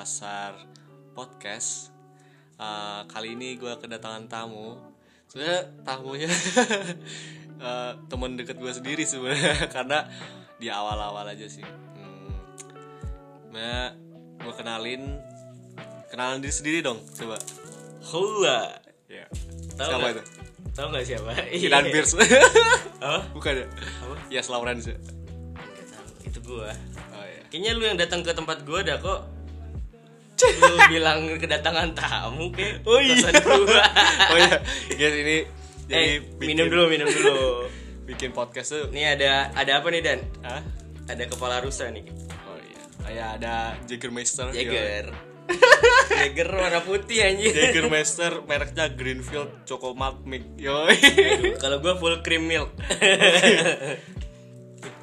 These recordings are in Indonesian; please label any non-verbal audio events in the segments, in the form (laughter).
Selasar Podcast. Uh, kali ini gue kedatangan tamu. Sebenarnya tamunya uh, (laughs) teman dekat gue sendiri sebenarnya (laughs) karena di awal-awal aja sih. Hmm. Nah, gue kenalin kenalan diri sendiri dong, coba. Hula. Ya. Tahu Siapa nggak? itu? Tahu nggak siapa? (laughs) Kinan Beers. Apa? Bukan ya? Apa? Yes Lawrence. ya? Nggak tahu. Itu gua. Oh iya. Kayaknya lu yang datang ke tempat gua dah kok. Lu bilang kedatangan tamu ke Oh iya. gua. oh iya, guys ini jadi eh, minum dulu, minum dulu. (laughs) bikin podcast tuh. Nih ada ada apa nih Dan? Hah? Ada kepala rusa nih. Oh iya. Kayak ada Jägermeister. Jager. (laughs) Jager warna putih anjir. Jägermeister mereknya Greenfield Choco Malt Milk. Aduh, Kalau gua full cream milk. (laughs)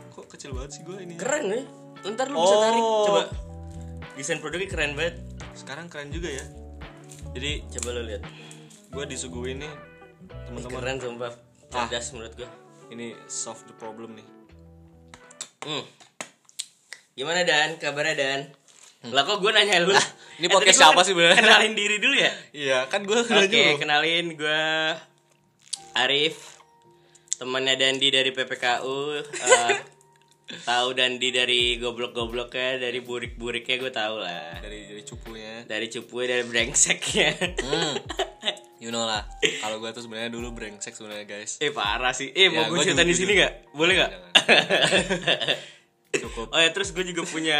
Kok kecil banget sih gue ini? keren nih. Ntar lu bisa Oh. tarik coba. Desain produknya keren banget. Sekarang keren juga ya. Jadi Coba lu lihat. gue disuguhin nih teman-teman. Keren sumpah. Ah. Cerdas menurut gua. Ini solve the problem nih. Hmm. Gimana Dan? Kabarnya Dan? Lah kok gue nanya lu? Hmm. ini Eh, podcast gua siapa sih sebenarnya? Kenalin diri dulu ya? Iya, kan gue Oke, nyuruh. kenalin gue Arif Temannya Dandi dari PPKU eh, (laughs) Tahu Dandi dari goblok-gobloknya Dari burik-buriknya gue tahu lah Dari dari cupunya. Dari cupu dari brengseknya Hmm. (laughs) You know lah. Kalau gue tuh sebenarnya dulu brengsek sebenarnya guys. Eh parah sih Eh Ya, mau gue gua ceritain di sini gak? Boleh gak? Jangan. Cukup. Oh ya terus gue juga punya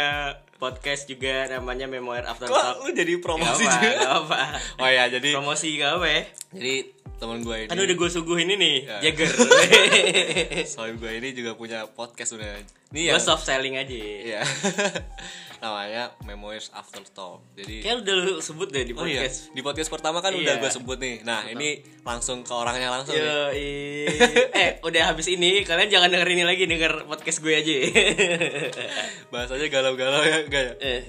podcast juga namanya Memoir After Kok Talk lu jadi Gak promosi apa, juga? gak apa Oh ya, jadi Promosi gak apa ya jadi teman gue ini Kan udah gue suguhin ini Ya. Jagger (laughs) soal gue ini juga punya podcast sebenarnya. Ini Gue ya. soft selling aja Iya. (laughs) Namanya Memoirs After Talk. Jadi Kayak udah lu sebut deh di Oh iya, podcast di podcast pertama kan udah Iya. gue sebut nih. Nah, ini langsung ke orangnya langsung nih. Yo, (laughs) eh udah habis ini kalian jangan denger ini lagi denger podcast gue aja. Bahasanya galau-galau ya, enggak ya? eh,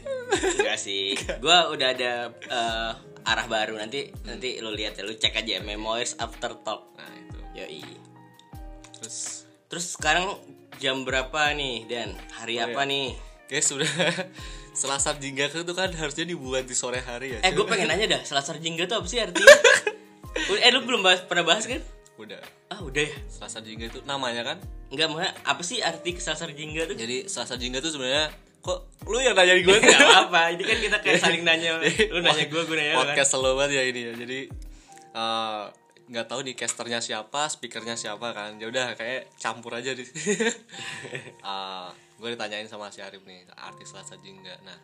enggak sih. Gue udah ada eh, arah baru nanti nanti lu lihat ya lu cek aja Memoirs After Talk. Nah, itu. Yoi. Terus Terus sekarang jam berapa nih Dan? Hari Oh, apa iya. nih? guys sudah (laughs) Selasar Jingga itu kan harusnya dibuat di sore hari ya. Eh gue pengen nanya dah, Selasar Jingga tuh apa sih artinya? (laughs) eh lu belum bahas, pernah bahas kan? Udah. Ah udah ya. Selasar Jingga itu namanya kan. Enggak mah apa sih arti Selasar Jingga tuh? Jadi Selasar Jingga itu sebenarnya kok lu yang nanya di gue (laughs) Gak apa-apa, ini kan kita kayak saling nanya. (laughs) Lu nanya gue, gue nanya kan? podcast selalu banget ya ini ya. Jadi eh, nggak tahu nih casternya siapa speakernya siapa kan. Ya udah kayak campur aja di (laughs) gue ditanyain sama si Arif nih artis Selasa Jingga. Nah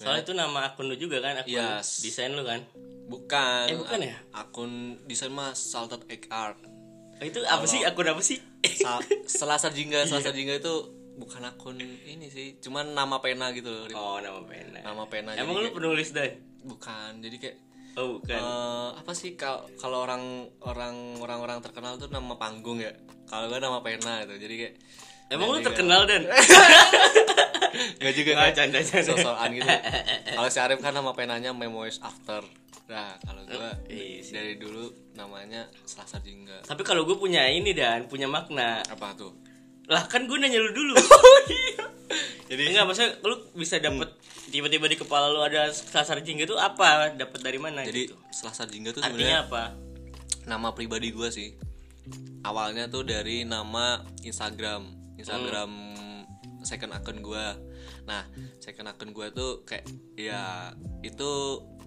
Soalnya itu nama akun lu juga kan, akun Yes. desain lu kan? Bukan. Eh, bukan ya? akun desain mah Salted Egg Art. Oh, Itu apa sih, akun apa sih? Sa- Selasa Jingga Selasa Jingga itu bukan akun ini sih cuman nama pena gitu Rif. Oh nama pena. Nama pena Emang lu penulis kayak- bukan jadi kayak Oh bukan. Eh, apa sih kalau kalau orang orang orang orang terkenal tuh nama panggung ya? Kalau gue nama pena itu jadi kayak Emang lu terkenal dan? (laughs) nggak juga Nggak, kan canda, canda. sosokan gitu. Kalau si Arif kan nama penanya Memoirs After. Nah kalau gue iya sih. dari dulu namanya Selasa Jingga. Tapi kalau gue punya ini dan, punya makna. Apa tuh Lah kan gue nanya lu dulu. (laughs) Jadi Enggak maksudnya lu bisa dapet tiba-tiba di kepala lu ada sasar jingga itu apa? Dapat dari mana jadi gitu? Selasa Jingga tuh sebenarnya Artinya apa? nama pribadi gue sih. Awalnya tuh dari nama Instagram. Instagram second akun gue nah second akun gue tuh kayak ya itu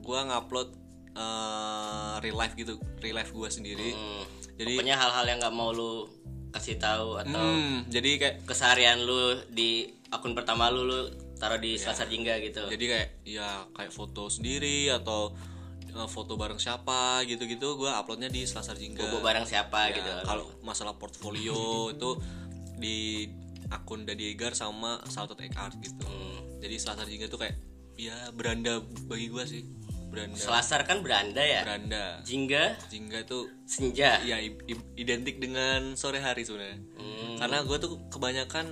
gue ngupload eh, real life gitu real life gue sendiri. Hmm, jadi Pokoknya hal-hal yang nggak mau lu kasih tahu atau hmm, jadi kayak keseharian lu di akun pertama lu lu taruh di Selasar Jingga gitu. jadi kayak ya kayak foto sendiri atau eh, foto bareng siapa gitu-gitu gue uploadnya di Selasar Jingga Bobo barang siapa Ya, gitu. kalau masalah portfolio (laughs) itu di akun Dadi Egar sama Salted Egg Art gitu Hmm. jadi Selasar Jingga tuh kayak ya beranda bagi gue sih beranda. Selasar kan beranda ya. beranda. Jingga? Jingga tuh senja. ya i- i- identik dengan sore hari sebenarnya. Hmm. karena gue tuh kebanyakan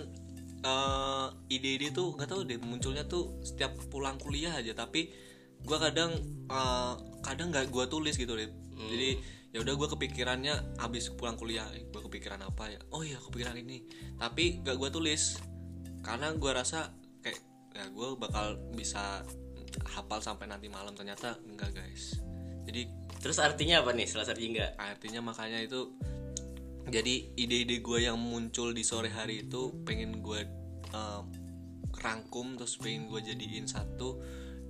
eh, ide-ide tuh nggak tahu deh munculnya tuh setiap pulang kuliah aja. Tapi gue kadang eh, kadang nggak gue tulis gitu deh. Jadi ya udah gue kepikirannya habis pulang kuliah gue kepikiran apa ya? Oh iya kepikiran ini. Tapi gak gue tulis. Karena gue rasa kayak ya gue bakal bisa hafal sampai nanti malam ternyata enggak guys. Jadi terus artinya apa nih searching enggak? artinya makanya itu jadi ide-ide gue yang muncul di sore hari itu pengen gue um, rangkum terus pengen gue jadiin satu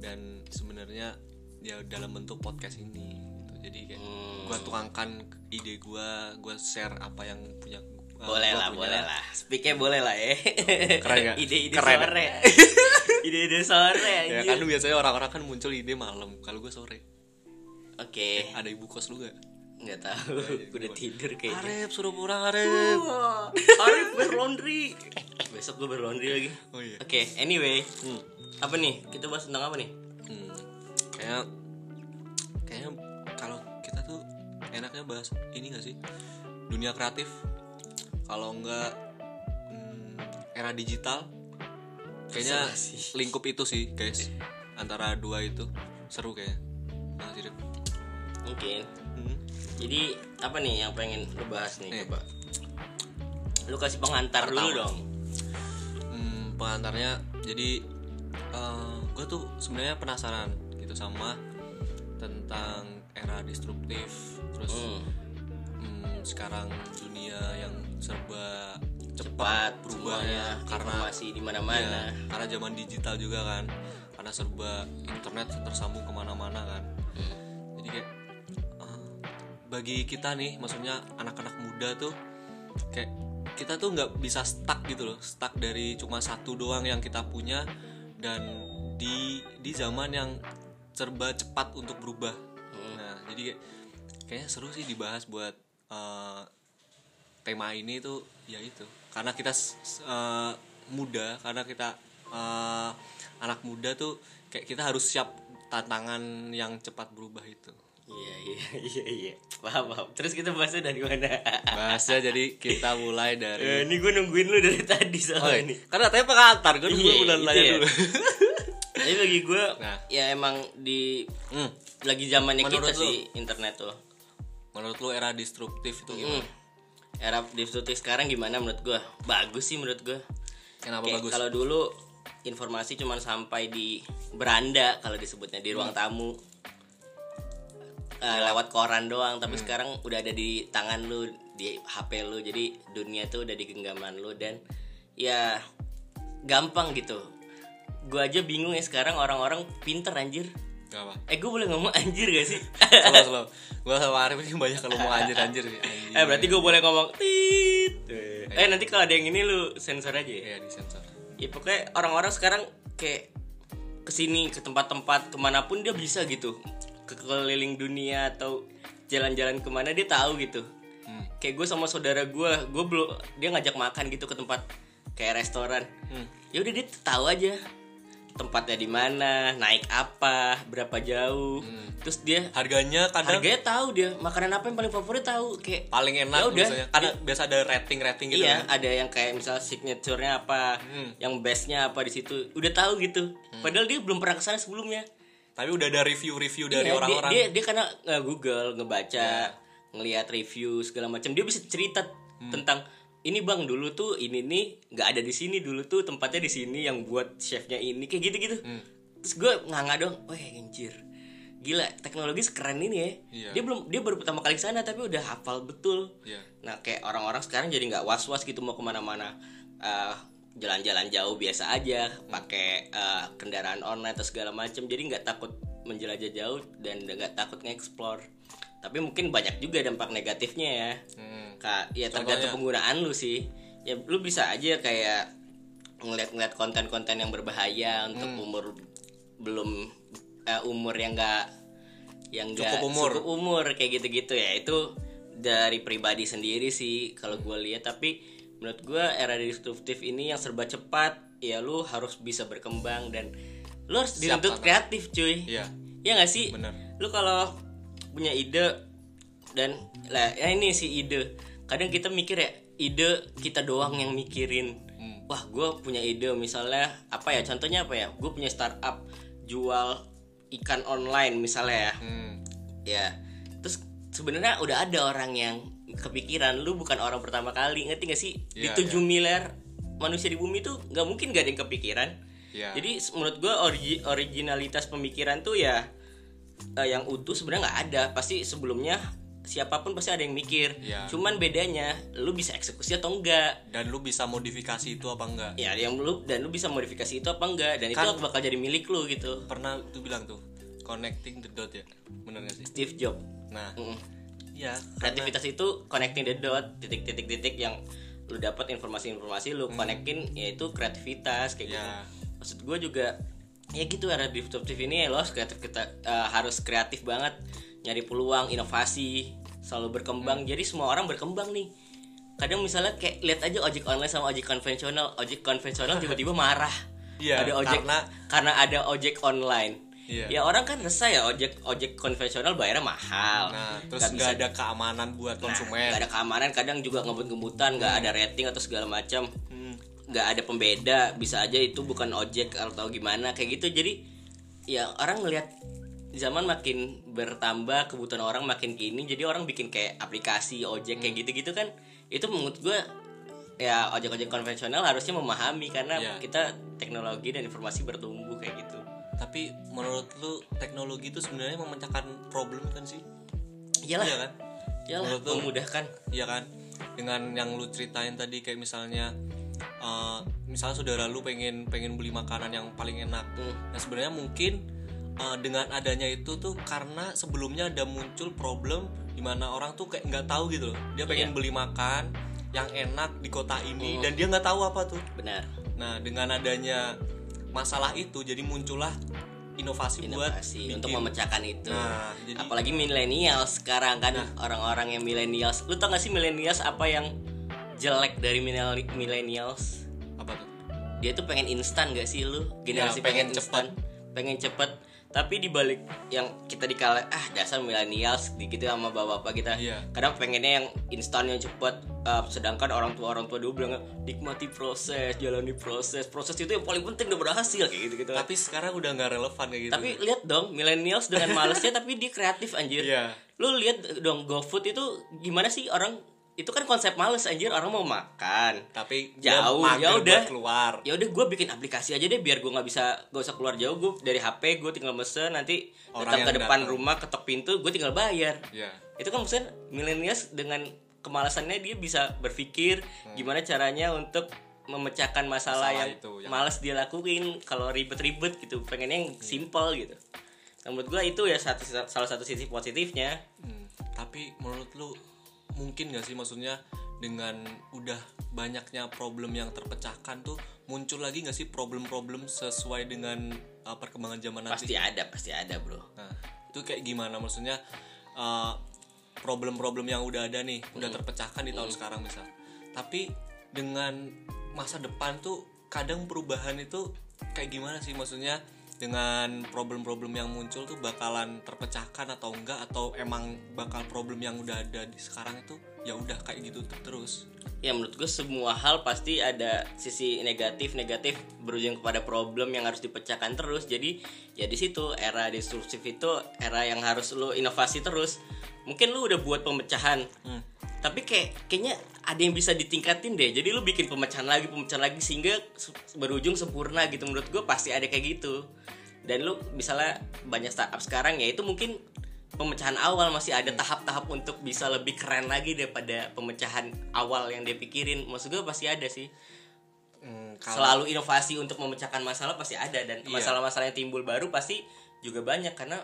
dan sebenarnya ya dalam bentuk podcast ini gitu. Jadi kayak Hmm. gue tuangkan ide gue gue share apa yang punya uh, boleh lah boleh lah. Speaknya boleh lah ya Keren (laughs) nggak? ide-ide Keren. sore. (laughs) Ide-ide sore ya kan biasanya orang-orang kan muncul ide malam kalau gue sore. Oke. Ada ibu kos lu gak? nggak tahu udah tidur kayaknya. Arif suruh pulang Arif. Wah, Arif berlaundry. Besok gue berlaundry lagi. Oh iya. Oke anyway. Apa nih? Kita bahas tentang apa nih? Hmm, kayak kayaknya kalau kita tuh enaknya bahas ini gak sih? Dunia kreatif kalau enggak hmm, era digital kayaknya lingkup itu sih guys antara dua itu seru kayaknya nah, sih, Rif. mungkin Hmm. jadi apa nih yang pengen lu bahas nih Nih. coba lu kasih pengantar dulu Pertama. dong Hmm, pengantarnya jadi gue tuh sebenarnya penasaran gitu sama tentang era disruptif terus Hmm. Hmm, sekarang dunia yang serba cepat cepat berubahnya semuanya karena informasi di mana-mana. ya, karena zaman digital juga kan karena serba internet tersambung ke mana-mana kan. Hmm. jadi kayak eh, bagi kita nih maksudnya anak-anak muda tuh kayak kita tuh nggak bisa stuck gitu loh stuck dari cuma satu doang yang kita punya dan di di zaman yang serba cepat untuk berubah. Nah jadi kayak kayaknya seru sih dibahas buat eh, tema ini tuh ya itu. Karena kita eh, muda karena kita eh, anak muda tuh kayak kita harus siap tantangan yang cepat berubah itu. Iya iya (laughs) iya iya. Paham paham. Terus kita bahasnya dari mana? Bahasnya jadi kita mulai Eh, dari ini gue nungguin lu dari tadi oh, soalnya nih karena katanya pengantar gue dulu Iya, udah nanya ya. dulu. Tapi bagi gue Nah. ya emang di Hmm, lagi zamannya Menurut kita lu? sih internet tuh menurut lu era disruptif itu gimana? Hmm. era disruptif sekarang gimana menurut gue bagus sih menurut gue kenapa Kayak bagus? kalau dulu informasi cuma sampai di beranda kalau disebutnya di Hmm. ruang tamu. Eh, lewat koran doang tapi sekarang udah ada di tangan lu di HP lu. Jadi dunia tuh udah di genggaman lu dan ya gampang gitu. Gua aja bingung ya sekarang orang-orang pinter anjir Gak apa? Eh gue boleh ngomong anjir gak sih? Slow slow. Gue sama Arif ini banyak kalau mau anjir anjir. (laughs) Eh berarti gue boleh ngomong tit. Eh. Nanti kalau ada yang ini lu sensor aja ya? Iya di sensor. Ya pokoknya orang-orang sekarang kayak ke sini ke tempat-tempat ke mana pun dia bisa gitu. Ke keliling dunia atau jalan-jalan ke mana dia tahu gitu. Hmm. kayak gue sama saudara gue gue belum dia ngajak makan gitu ke tempat kayak restoran. Hmm. ya udah dia tahu aja tempatnya di mana naik apa berapa jauh terus dia harganya kadang harganya tahu dia makanan apa yang paling favorit tahu kayak paling enak Ya udah. karena biasa ada rating rating gitu iya, kan. ada yang kayak misal signaturenya apa, Hmm. yang bestnya apa di situ. Udah tahu gitu. Padahal dia belum pernah ke sana sebelumnya. tapi udah ada review-review dari Iya, orang-orang Dia, dia, dia karena nge Google, ngebaca, Iya. ngelihat review segala macam. Dia bisa cerita Hmm. tentang ini bang dulu tuh ini nih nggak ada di sini dulu tuh tempatnya di sini yang buat chefnya ini kayak gitu gitu. Hmm. Terus gue nganga dong, wah anjir. Gila, teknologi sekeren ini ya. Iya. Dia belum dia baru pertama kali ke sana tapi udah hafal betul. Iya. Nah kayak orang-orang sekarang jadi nggak was-was gitu mau ke mana-mana Eh, jalan-jalan jauh biasa aja pakai eh, kendaraan online atau segala macam jadi nggak takut menjelajah jauh dan nggak takut nge-explore tapi mungkin banyak juga dampak negatifnya ya Hmm. Kak, ya tergantung Contohnya? penggunaan lu sih ya lu bisa aja kayak ngeliat-ngeliat konten-konten yang berbahaya untuk Hmm. umur belum eh, umur yang enggak yang enggak Cukup umur. cukup umur kayak gitu-gitu ya itu dari pribadi sendiri sih kalau gue lihat tapi menurut gue era disruptif ini yang serba cepat ya lu harus bisa berkembang dan lu harus dituntut kreatif cuy Iya. ya nggak sih Bener. lu kalau punya ide dan lah ya ini sih ide. Kadang kita mikir ya ide kita doang yang mikirin. Hmm. wah gue punya ide misalnya apa ya? Contohnya apa ya? Gue punya startup jual ikan online misalnya ya. Hmm. ya terus sebenarnya udah ada orang yang kepikiran lu bukan orang pertama kali ngerti gak sih? Di Iya, 7 miliar manusia di bumi tuh nggak mungkin gak ada yang kepikiran. Iya. jadi menurut gue origi- originalitas pemikiran tuh ya eh, yang utuh sebenarnya nggak ada. Pasti sebelumnya siapa pun pasti ada yang mikir. Iya. cuman bedanya lu bisa eksekusi atau enggak? Dan lu bisa modifikasi itu apa enggak? Ya yang lu dan lu bisa modifikasi itu apa enggak? Dan Kan- itu bakal jadi milik lu gitu. Pernah tuh bilang tuh connecting the dot ya? Bener gak sih? Steve Jobs. Nah Mm. ya kreativitas itu connecting the dot titik-titik-titik yang lu dapat informasi-informasi lu. Konekin yaitu kreativitas kayak gitu. Ya. maksud gue juga ya gitu era disruptif ini lo harus kreatif kita eh, harus kreatif banget. Nyari peluang inovasi selalu Hmm. berkembang jadi semua orang berkembang nih. Kadang misalnya kayak lihat aja ojek online sama ojek konvensional ojek konvensional (laughs) tiba-tiba marah. Iya, ada ojek karena- karena ada ojek online. Iya. ya orang kan resah ya ojek ojek konvensional bayarnya mahal. Nah terus Nggak ada keamanan buat Nah, konsumen. nggak ada keamanan kadang juga ngebut-ngebutan nggak ada rating atau segala macam. Hmm. Nggak ada pembeda bisa aja itu bukan ojek atau gimana kayak gitu. Jadi ya orang ngelihat zaman makin bertambah kebutuhan orang makin gini jadi orang bikin kayak aplikasi ojek kayak Hmm. gitu-gitu kan. Itu menurut gue ya ojek-ojek konvensional harusnya memahami karena Iya. kita teknologi dan informasi bertumbuh kayak gitu. Tapi menurut lu teknologi itu sebenarnya memecahkan problem kan sih? Iyalah. Iya kan? iyalah Menurut memudahkan. Iya kan? Dengan yang lu ceritain tadi kayak misalnya eh, misalnya saudara lu pengen pengen beli makanan yang paling enak Hmm. nah sebenarnya mungkin eh, dengan adanya itu tuh karena sebelumnya ada muncul problem di mana orang tuh kayak nggak tahu gitu loh dia pengen Iya. beli makan yang enak di kota ini Hmm. dan dia nggak tahu apa tuh benar nah dengan adanya masalah itu jadi muncullah inovasi, buat inovasi untuk bikin- memecahkan itu. Nah, jadi- Nah. Apalagi milenial sekarang kan orang-orang yang millennials. Lu tau gak sih millennials apa yang jelek dari millenni- millennials? apa tuh Dia tuh pengen instan gak sih lu? Generasi Ya, pengen pengen, instan, pengen cepet. Tapi dibalik yang kita dikala ah dasar millennials gitu sama bapak-bapak kita. Iya. Kadang pengennya yang instan yang cepet. Uh, sedangkan orang tua orang tua dulu bilang nikmati proses, jalani proses. Proses itu yang paling penting udah berhasil kayak gitu gitu. tapi sekarang udah nggak relevan kayak gitu Tapi lihat dong, millennials dengan malesnya (laughs) tapi dia kreatif anjir. Iya. Lu lihat dong GoFood itu gimana sih orang itu kan konsep males anjir. Orang mau makan. tapi Jauh, ya udah. keluar. Ya udah gue bikin aplikasi aja deh biar gue nggak bisa gak usah keluar jauh. Gue dari HP gue tinggal mesen. Nanti Orang datang ke depan datang. rumah ketok pintu gue tinggal bayar. ya Itu kan maksudnya millennials dengan kemalasannya dia bisa berpikir gimana caranya untuk memecahkan masalah, Hmm. Masalah yang, itu, yang- males dia lakuin kalau ribet-ribet gitu. Pengennya yang simple gitu. Nah, menurut gua itu ya satu salah satu sisi positifnya. Hmm, tapi menurut lu mungkin gak sih maksudnya dengan udah banyaknya problem yang terpecahkan tuh muncul lagi gak sih problem-problem sesuai dengan uh, perkembangan zaman nanti? pasti ada pasti ada bro. Nah, itu kayak gimana? Maksudnya uh, problem-problem yang udah ada nih, udah terpecahkan di tahun sekarang misal. Tapi dengan masa depan tuh kadang perubahan itu kayak gimana sih? Maksudnya dengan problem-problem yang muncul tuh bakalan terpecahkan atau enggak atau emang bakal problem yang udah ada di sekarang itu ya udah kayak gitu terus. ya menurut gue semua hal pasti ada sisi negatif negatif berujung kepada problem yang harus dipecahkan terus jadi ya di situ era disruptif itu era yang harus lo inovasi terus mungkin lu udah buat pemecahan Hmm. tapi kayak kayaknya ada yang bisa ditingkatin deh. Jadi lu bikin pemecahan lagi pemecahan lagi sehingga se- berujung sempurna gitu. Menurut gue pasti ada kayak gitu. Dan lu misalnya banyak startup sekarang ya itu mungkin pemecahan awal masih ada tahap-tahap untuk bisa lebih keren lagi daripada pemecahan awal yang dia pikirin. Maksud gue pasti ada sih. Hmm, kalau- selalu inovasi untuk memecahkan masalah pasti ada. Dan Iya. masalah-masalah yang timbul baru pasti juga banyak karena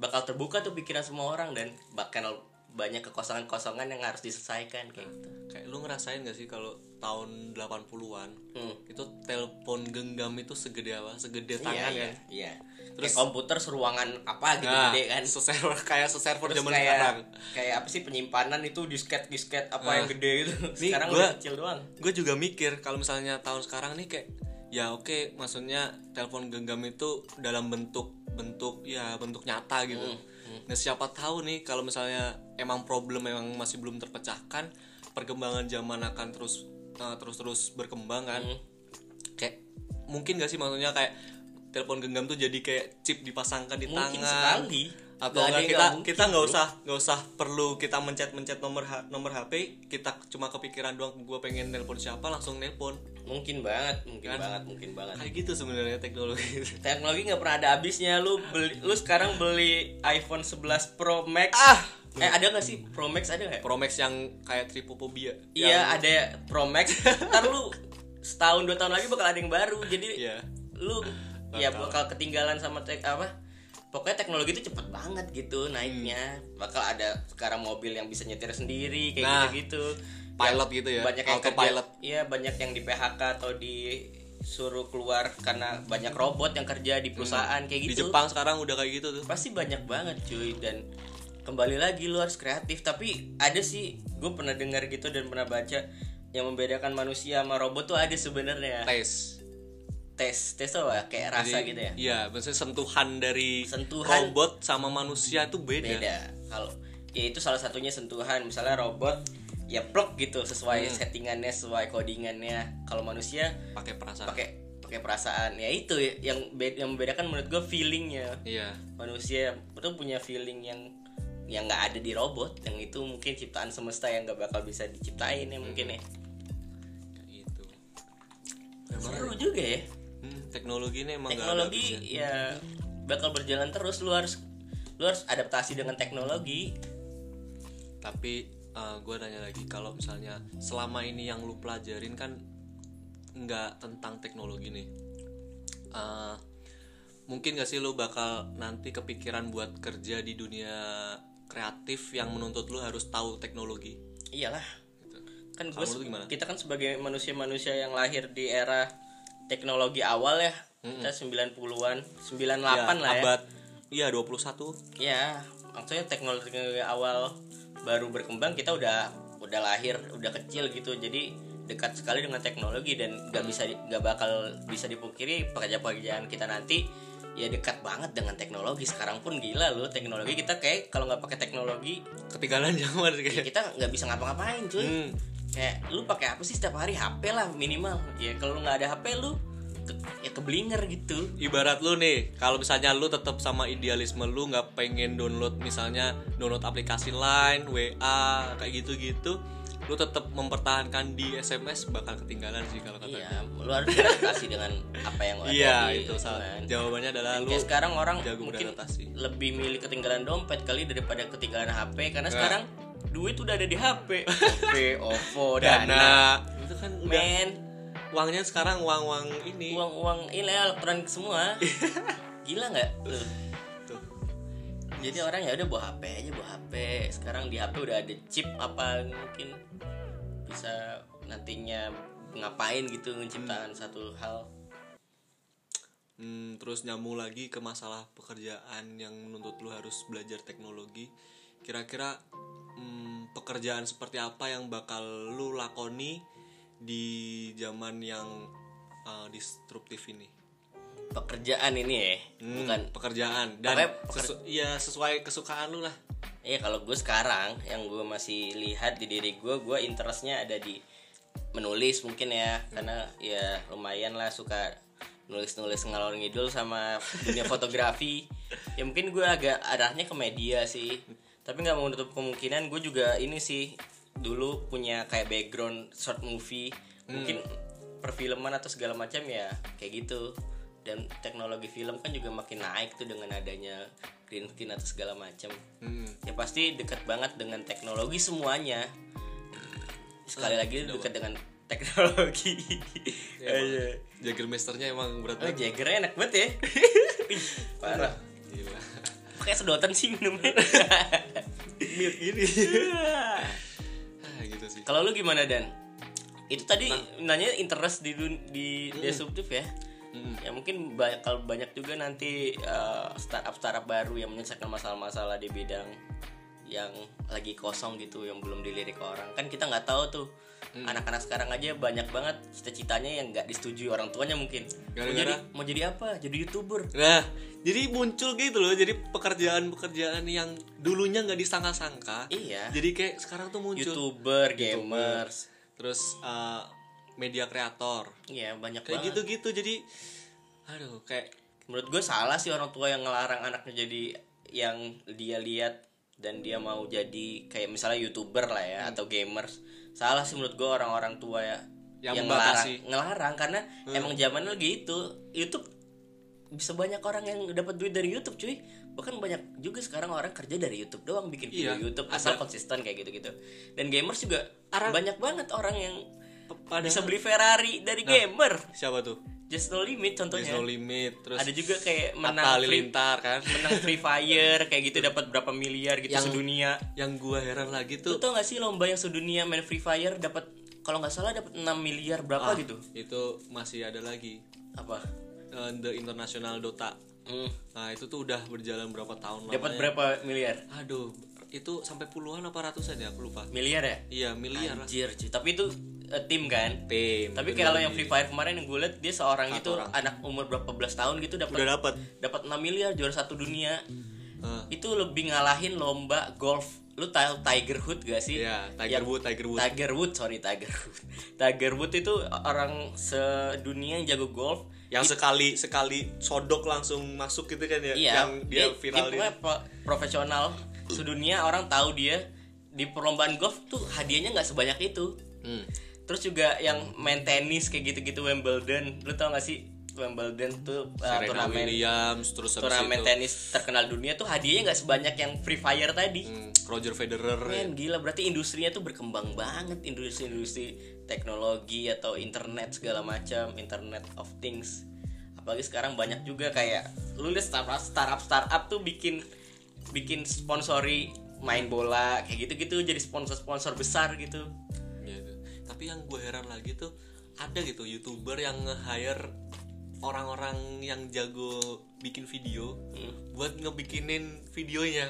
bakal terbuka tuh pikiran semua orang. Dan bakal banyak kekosongan-kosongan yang harus diselesaikan kayak gitu. kayak lu ngerasain gak sih kalau tahun 80-an Hmm. itu telepon genggam itu segede apa? Segede Iya, tangan iya, kan? iya. Terus- Terus komputer seruangan apa gitu Nah, gede kan. seserver (laughs) kayak seserver zaman kayak sekarang. kayak apa sih penyimpanan itu disket disket apa Nah. yang gede gitu. (laughs) Nih, Sekarang gua- udah kecil doang. Gue juga mikir kalau misalnya tahun sekarang nih kayak ya oke maksudnya telepon genggam itu dalam bentuk bentuk ya bentuk nyata gitu. Hmm, Nah siapa tahu nih kalau misalnya emang problem memang masih belum terpecahkan, perkembangan zaman akan terus uh, terus-terus berkembang kan. Hmm. Kayak mungkin gak sih maksudnya kayak telepon genggam tuh jadi kayak chip dipasangkan di Mungkin tangan sekali. Atau enggak yang kita mungkin, kita nggak usah nggak usah perlu kita mencet mencet nomor H- nomor HP kita cuma kepikiran doang gue pengen nelpon siapa langsung nelpon. Mungkin banget mungkin Kan? banget mungkin banget. Kayak gitu sebenarnya teknologi. (laughs) Teknologi nggak pernah ada habisnya. Lu beli lu sekarang beli iPhone 11 Pro Max. Ah! eh ada nggak sih? Pro Max ada nggak Pro Max yang kayak tripophobia iya ada Pro Max. (laughs) Ntar lu setahun dua tahun lagi bakal ada yang baru. Jadi Iya. lu ya bakal ketinggalan sama tek apa pokoknya teknologi itu cepet banget gitu naiknya. Bakal ada sekarang mobil yang bisa nyetir sendiri kayak Nah, gitu gitu pilot gitu ya, banyak yang kerja autopilot. iya banyak yang di PHK atau disuruh keluar karena banyak robot yang kerja di perusahaan kayak di gitu. Jepang sekarang udah kayak gitu tuh. Pasti banyak banget cuy. Dan kembali lagi lu harus kreatif. Tapi ada sih gue pernah dengar gitu dan pernah baca yang membedakan manusia sama robot tuh ada sebenarnya. Tes tes tes apa? kayak rasa Jadi, gitu ya? iya maksudnya sentuhan dari Sentuhan. robot sama manusia itu beda, beda. Kalau ya itu salah satunya sentuhan. Misalnya robot ya plug gitu sesuai Hmm. settingannya sesuai codingannya. Kalau manusia pakai perasaan. pakai pakai perasaan. Ya itu ya, yang be- yang membedakan menurut gue feelingnya. Iya. Manusia itu punya feeling yang yang nggak ada di robot. Yang itu mungkin ciptaan semesta yang nggak bakal bisa diciptain ya mungkin ya. Kayak gitu. Seru juga ya Hmm, teknologi ini emang teknologi ya bakal berjalan terus. Lu harus lu harus adaptasi dengan teknologi. Tapi gue nanya lagi kalau misalnya selama ini yang lu pelajarin kan nggak tentang teknologi nih. Eh, mungkin gak sih lu bakal nanti kepikiran buat kerja di dunia kreatif yang menuntut lu harus tahu teknologi? Iyalah. Gitu. kan gue kita kan sebagai manusia-manusia yang lahir di era teknologi awal ya kita 90-an 98 Ya, lah ya. abad iya 21 ya maksudnya teknologi awal baru berkembang kita udah udah lahir udah kecil gitu. Jadi dekat sekali dengan teknologi dan nggak bisa nggak bakal bisa dipungkiri pekerjaan-pekerjaan kita nanti ya dekat banget dengan teknologi. Sekarang pun gila loh teknologi kita kayak kalau nggak pakai teknologi ketinggalan zaman ya kayak. kita nggak bisa ngapa-ngapain cuy. Hmm. Kayak lu pakai apa sih setiap hari HP lah minimal ya kalau nggak ada HP lu ke- ya keblinger gitu ibarat lu nih kalau misalnya lu tetap sama idealisme lu nggak pengen download misalnya download aplikasi Line, WA kayak gitu-gitu lu tetap mempertahankan di SMS bakal ketinggalan sih kalau kata iya lu harus beradaptasi dengan apa yang ada (laughs) Iya di itu salah. lingkungan. Jawabannya adalah lu sekarang orang jago mungkin beradaptasi. lebih milih ketinggalan dompet kali daripada ketinggalan HP karena Nah. sekarang duit udah ada di HP. HP, OVO, (laughs) dana Dana, itu kan udah men, uangnya sekarang uang-uang ini uang-uang ini elektronik semua. (laughs) Gila nggak? Jadi orang ya udah bawa HP aja bawa HP. Sekarang di HP udah ada chip apa mungkin bisa nantinya ngapain gitu menciptakan satu hal. Hmm, terus nyambung lagi ke masalah pekerjaan yang menuntut lu harus belajar teknologi. Kira-kira hmm, pekerjaan seperti apa yang bakal lu lakoni di zaman yang uh, disruptif ini? Pekerjaan ini ya, Hmm, bukan pekerjaan dan peker- sesu- ya sesuai kesukaan lu lah. Iya kalau gue sekarang yang gue masih lihat di diri gue, gue interestnya ada di menulis mungkin ya, karena ya lumayan lah suka nulis-nulis ngalor ngidul sama dunia fotografi. Ya mungkin gue agak arahnya ke media sih, tapi nggak menutup kemungkinan gue juga ini sih dulu punya kayak background short movie, mungkin perfilman atau segala macam ya kayak gitu. Dan teknologi film kan juga makin naik tuh dengan adanya green screen atau segala macam Hmm. ya pasti dekat banget dengan teknologi semuanya sekali lagi dekat dengan teknologi (laughs) Ya, emang. Jagermeisternya emang berat oh banget. Jagger enak banget ya (laughs) parah Gila. Pakai sedotan sih minumnya. Milk gini. ah, gitu sih. kalau lu gimana dan? Itu tadi nanya interest di dun- di disruptif ya. Hmm. ya mungkin bakal banyak juga nanti uh, startup startup baru yang menyelesaikan masalah-masalah di bidang yang lagi kosong gitu yang belum dilirik orang. Kan kita nggak tahu tuh Hmm. anak-anak sekarang aja banyak banget cita-citanya yang nggak disetujui orang tuanya mungkin mau Gara-gara? jadi mau jadi apa jadi youtuber Nah, jadi muncul gitu loh. Jadi pekerjaan-pekerjaan yang dulunya nggak disangka-sangka. iya Jadi kayak sekarang tuh muncul. youtuber gamers Terus uh, media kreator. iya banyak Kayak banget gitu-gitu. Jadi aduh, kayak menurut gue salah sih orang tua yang ngelarang anaknya jadi yang dia lihat dan dia mau jadi kayak misalnya youtuber lah ya atau gamers salah sih menurut gue orang-orang tua ya Yang ngelarang membatasi. ngelarang karena emang zaman lagi itu YouTube bisa banyak orang yang dapat duit dari YouTube cuy. Bahkan banyak juga sekarang orang kerja dari YouTube doang bikin video Iya, YouTube asal konsisten kayak gitu-gitu. Dan gamers juga Arang- banyak banget orang yang pada bisa beli Ferrari dari gamer. siapa tuh Just No Limit contohnya. No limit terus ada juga kayak menang Halilintar kan? menang Free Fire kayak gitu dapat berapa miliar gitu Yang- sedunia. yang gua heran lagi Lu tuh tau gak sih lomba yang sedunia main Free Fire dapat kalau nggak salah dapat 6 miliar berapa ah, gitu? itu masih ada lagi. Apa? Eh, the international Dota. Hmm. nah itu tuh udah berjalan berapa tahun dapat lamanya. berapa miliar? Aduh itu sampai puluhan apa ratusan ya? Aku lupa. Miliar ya? Iya miliar lah. Anjir cuy. Tapi itu eh, tim kan. Tim tapi kalau yang. Free Fire kemarin yang gue liat dia seorang Satu itu orang. anak umur berapa belas tahun gitu dapat udah dapat dapat 6 miliar juara satu dunia. Ah, itu lebih ngalahin lomba golf. Lu tahu Tiger Hood gak sih? Iya, Tiger Yang- Wood, Tiger Wood. Tiger Wood sorry Tiger Wood Tiger Wood itu orang sedunia yang jago golf. Yang sekali sekali sodok langsung masuk gitu kan ya iya. yang dia, viral dia pro- profesional sedunia orang tahu dia. Di perlombaan golf tuh hadiahnya nggak sebanyak itu. Hmm. Terus juga yang main tenis kayak gitu-gitu Wimbledon. Lu tau gak sih Wimbledon tuh uh, Serena turnamen Williams terus turnamen itu tenis terkenal dunia tuh hadiahnya nggak sebanyak yang Free Fire tadi. Hmm, Roger Federer ya. Men gila. Berarti industrinya tuh berkembang banget. Industri-industri teknologi atau internet segala macam internet of things. Apalagi sekarang banyak juga kayak lu lihat startup startup startup tuh bikin bikin sponsori main bola kayak gitu-gitu. Jadi sponsor-sponsor besar Gitu. Tapi yang gue heran lagi tuh ada gitu youtuber yang nge-hire orang-orang yang jago bikin video Hmm. buat ngebikinin videonya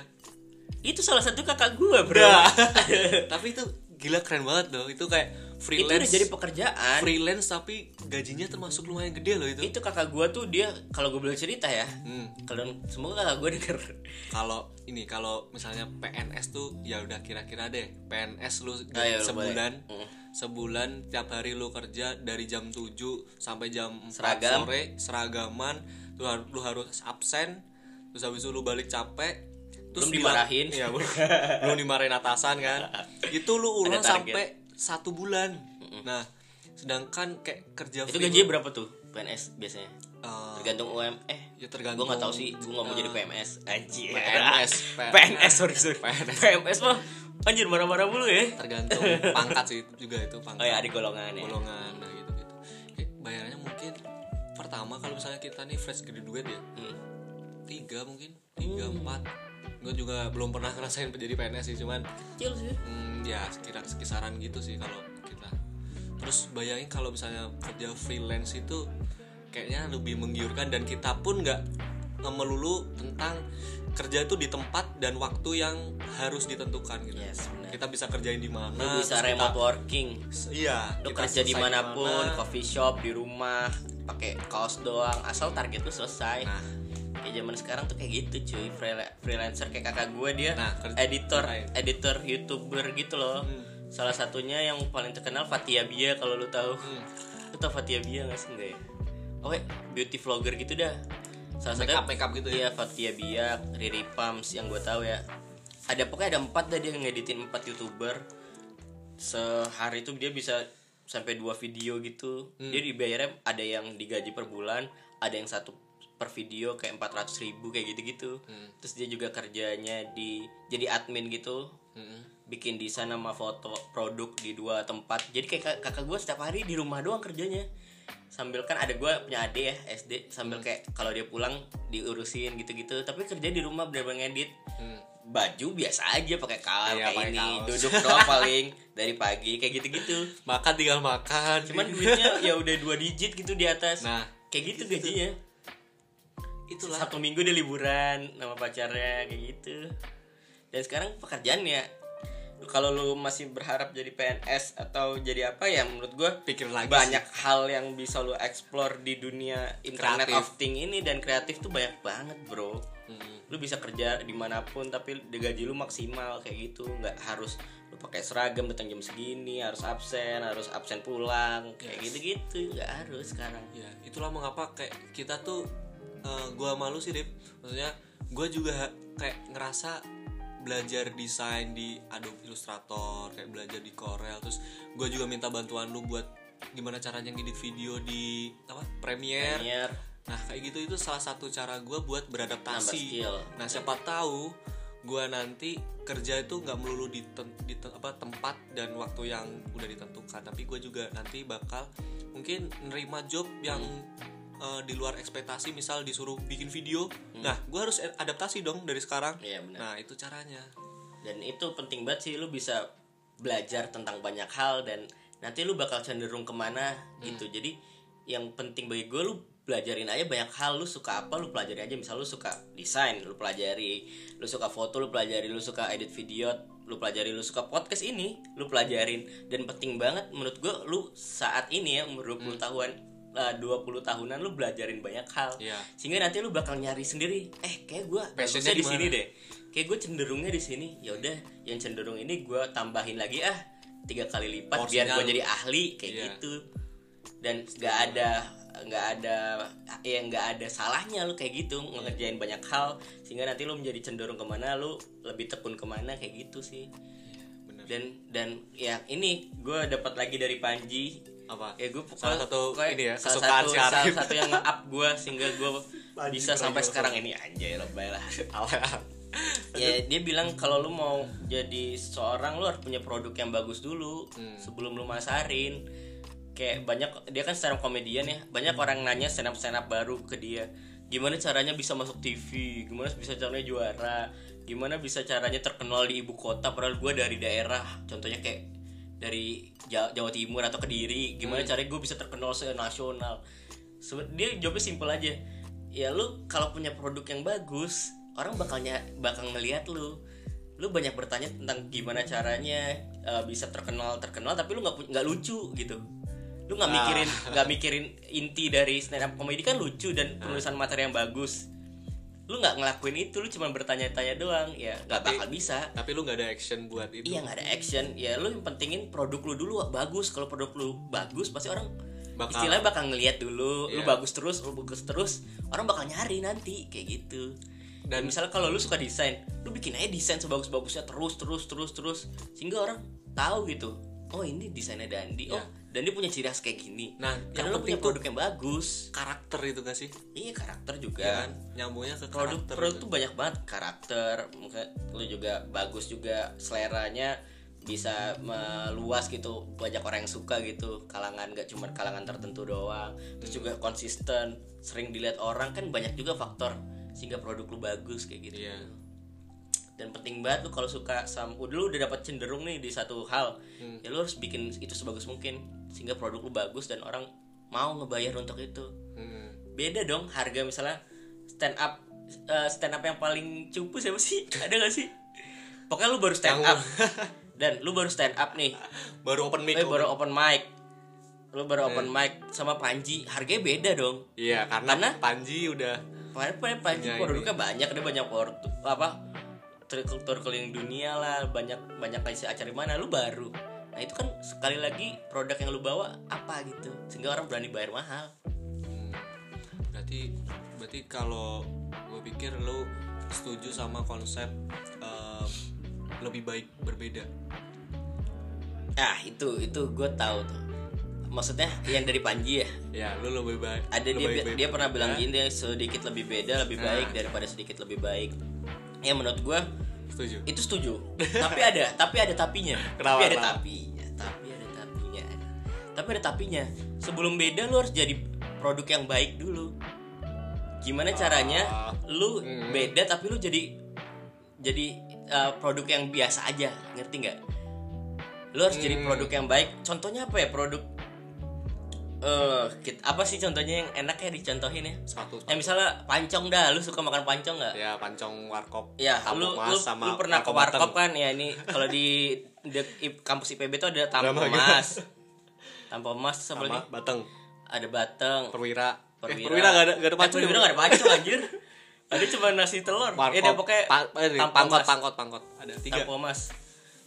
itu salah satu kakak gua bro Udah. (laughs) tapi itu gila keren banget loh itu kayak itu freelance udah jadi pekerjaan. freelance tapi gajinya termasuk lumayan gede loh itu. Itu kakak gua tuh dia kalau gue boleh cerita ya. Hmm. kalian semoga kakak gua denger. Kalau ini kalau misalnya PNS tuh ya udah kira-kira deh. PNS lu Ayo, lu sebulan. boleh. Hmm. sebulan tiap hari lu kerja dari jam 7 sampai jam 4 Seragam. sore seragaman. Lu, lu harus absen. Terus habis itu lu balik capek. Terus Belum dimarahin. iya belum, (laughs) belum dimarahin atasan kan. Itu lu ulang sampai satu bulan. Nah sedangkan kayak kerja itu gajinya berapa tuh PNS biasanya? Eh, tergantung UM eh ya tergantung. gue nggak tahu sih gue nggak mau jadi PMS anjir. PNS, (laughs) PNS sorry sorry. PNS. PMS mah anjir marah-marah mulu ya. Tergantung (laughs) pangkat sih juga itu pangkat. Oh ya ada golongan ya. Golongan nah gitu gitu. Kayak bayarannya mungkin pertama kalau misalnya kita nih fresh graduate ya Hmm. tiga mungkin tiga empat gue juga belum pernah ngerasain jadi PNS sih cuman kecil sih. Hmm, ya sekira kisaran gitu sih kalau kita. Terus bayangin kalau misalnya kerja freelance itu kayaknya lebih menggiurkan dan kita pun nggak melulu tentang kerja itu di tempat dan waktu yang harus ditentukan gitu. Yes, kita bisa kerjain di mana lu bisa remote kita- working iya lu kerja di mana pun mana. coffee shop di rumah pakai kaos doang asal target lu selesai. Nah. Kayak zaman sekarang tuh kayak gitu cuy Freela- freelancer kayak kakak gue dia Nah, kerja- editor kerjain. editor youtuber gitu loh Hmm. salah satunya yang paling terkenal Fatia Bia kalau lu tahu Hmm. lu tau Fatia Bia gak sih enggak ya oh eh, beauty vlogger gitu dah salah satu Makeup- makeup gitu ya? iya Fatia Bia Riri Pams yang gue tahu ya ada pokoknya ada empat dah dia ngeditin empat youtuber sehari itu dia bisa sampai dua video gitu Hmm. dia dibayarnya ada yang digaji per bulan ada yang satu per video kayak 400 ribu kayak gitu-gitu. Hmm. terus dia juga kerjanya di jadi admin gitu. Mm-mm. bikin desain sama foto produk di dua tempat. Jadi kayak kak- kakak gue setiap hari di rumah doang kerjanya. Sambil kan ada gue punya adik ya SD sambil kayak kalau dia pulang diurusin gitu-gitu. Tapi kerja di rumah bener-bener ngedit. Hmm. baju biasa aja pakai kaos Iya, kayak ini kaos. duduk doang paling. Dari pagi kayak gitu-gitu. Makan tinggal makan. Cuman duitnya ya udah dua digit gitu di atas. Nah. Kayak gitu gajinya itulah. Satu minggu dia liburan sama pacarnya kayak gitu. Dan sekarang pekerjaannya kalau lu masih berharap jadi PNS atau jadi apa ya menurut gue Pikir lagi banyak hal yang bisa lu explore di dunia internet Kreatif. of thing ini. Dan kreatif tuh banyak banget bro. Mm. lu bisa kerja di mana pun tapi gaji lu maksimal kayak gitu. Nggak harus lu pakai seragam datang jam segini harus absen harus absen pulang kayak Yes. gitu-gitu. Nggak harus sekarang. Ya itulah mengapa kayak kita tuh eh, gua malu sih Dip. Maksudnya gue juga kayak ngerasa belajar desain di Adobe Illustrator kayak belajar di Corel terus gue juga minta bantuan lu buat gimana caranya ngedit video di apa Premiere. Premiere. nah kayak gitu itu salah satu cara gue buat beradaptasi. Nah siapa tahu gue nanti kerja itu nggak melulu di, di apa tempat dan waktu yang udah ditentukan tapi gue juga nanti bakal mungkin nerima job yang eh, di luar ekspektasi misal disuruh bikin video nah gue harus adaptasi dong dari sekarang. Iya, benar. nah itu caranya. Dan itu penting banget sih lu bisa belajar tentang banyak hal dan nanti lu bakal cenderung ke mana gitu. Jadi yang penting bagi gue lu belajarin aja banyak hal lu suka apa lu pelajari aja. Misal lu suka desain lu pelajari lu suka foto lu pelajari lu suka edit video lu pelajari lu suka podcast ini lu pelajarin. Dan penting banget menurut gue lu saat ini ya umur 20 tahun eh, 20 tahunan lu belajarin banyak hal. Iya. sehingga nanti lu bakal nyari sendiri eh kayak gue Passionnya di sini deh. Kayak gue cenderungnya di sini. Ya udah yang cenderung ini gue tambahin lagi ah tiga kali lipat Porsinya biar gue jadi ahli kayak Iya. gitu. Dan nggak ada nggak ada ya nggak ada salahnya lu kayak gitu ngerjain banyak hal. Sehingga nanti lu menjadi cenderung ke mana lu lebih tekun ke mana kayak gitu sih. Bener. Dan dan ya ini gue dapat lagi dari Panji apa? Ya gue Salah satu ini ya, salah kesukaan satu, si Arif. salah satu yang nge-up gue sehingga gue bisa sampai sekarang ini. Anjay lebay lah. (laughs) Ya dia bilang kalau lu mau jadi seorang lu harus punya produk yang bagus dulu Hmm. sebelum lu masarin. Kayak banyak dia kan stand up komedian ya. Banyak orang nanya stand up stand up baru ke dia. Gimana caranya bisa masuk TV gimana bisa caranya juara? Gimana bisa caranya terkenal di ibu kota? Padahal gue dari daerah. Contohnya kayak dari Ja- Jawa Timur atau Kediri gimana caranya gue bisa terkenal senasional. Dia jawabnya simpel aja. Ya lu kalau punya produk yang bagus orang bakalnya bakal ngelihat lu. Lu banyak bertanya tentang gimana caranya uh, bisa terkenal terkenal tapi lu nggak nggak lucu gitu. Lu nggak mikirin nggak mikirin inti dari stand up comedy kan lucu dan penulisan materi yang bagus lu nggak ngelakuin itu lu cuma bertanya-tanya doang. Ya nggak bakal bisa. tapi lu nggak ada action buat itu. Iya nggak ada action. Ya lu yang pentingin produk lu dulu bagus. Kalau produk lu bagus pasti orang Bakal- istilahnya bakal ngelihat dulu. Lu Iya. bagus terus lu bagus terus orang bakal nyari nanti kayak gitu. Dan Dan- misalnya kalau lu suka desain lu bikin aja desain sebagus-bagusnya terus terus terus terus. Sehingga orang tahu gitu. Oh ini desainnya Dandi. Oh Iya. Dandi punya ciri khas kayak gini. Nah, yang lu punya produk yang bagus. karakter itu gak sih? Iya karakter ya juga kan? Nyambungnya ke produk karakter produk itu. tuh banyak banget. Karakter mungkin lu juga bagus juga. Seleranya bisa meluas gitu. Banyak orang yang suka gitu. Kalangan gak cuma kalangan tertentu doang. Terus juga konsisten. Sering dilihat orang kan banyak juga faktor sehingga produk lu bagus kayak gitu. Iya. Dan penting banget lu kalau suka sama udah lu udah dapat cenderung nih di satu hal. Hmm. ya lu harus bikin itu sebagus mungkin sehingga produk lu bagus dan orang mau ngebayar untuk itu. Hmm. beda dong harga misalnya stand up eh, stand up yang paling cupu siapa sih? (laughs) Ada gak sih? Pokoknya lu baru stand up. (laughs) Dan lu baru stand up nih. Baru open mic eh, baru open mic. Lu baru open mic sama Panji harganya beda dong. Iya karena, Karena- Panji udah Padahal Panji produknya banyak dia banyak produk apa tur tur keliling dunia lah banyak banyak kasih acara di mana lu baru. Nah itu kan sekali lagi produk yang lu bawa apa gitu sehingga orang berani bayar mahal. Hmm. berarti berarti kalau gue pikir lu setuju sama konsep eh, lebih baik berbeda? Ah itu itu gue tahu tuh. Maksudnya yang dari Panji ya? Ya lu lebih baik ada dia lebih baik dia pernah bilang gini sedikit lebih beda lebih Nah. baik daripada sedikit lebih baik ya menurut gue setuju. itu setuju. (laughs) Tapi ada tapi ada tapinya. Kenapa, tapi ada kenapa? tapinya tapi ada tapinya. Tapi ada tapinya. Sebelum beda lu harus jadi produk yang baik dulu. Gimana caranya Ah. lu Hmm. beda tapi lu jadi jadi uh, produk yang biasa aja. Ngerti nggak? Lu harus jadi Hmm. produk yang baik. Contohnya apa ya produk eh kit- apa sih contohnya yang enak ya dicontohin ya? Satu ya misalnya pancong dah lu suka makan pancong nggak? Ya pancong warkop. Ya, lu, lu, sama lu pernah ke warkop kan? Ya ini kalau di, di kampus IPB tuh ada tampo Drama mas, tampo mas sama, batang ada bateng, perwira. Perwira, eh, perwira. Gak ada gak ada Eh, pacu perwira nggak ada pacu anjir, ada cuma nasi telur, warkop. Ya pokoknya pa- eh, pangkot mas, pangkot pangkot. Ada tiga. Tampo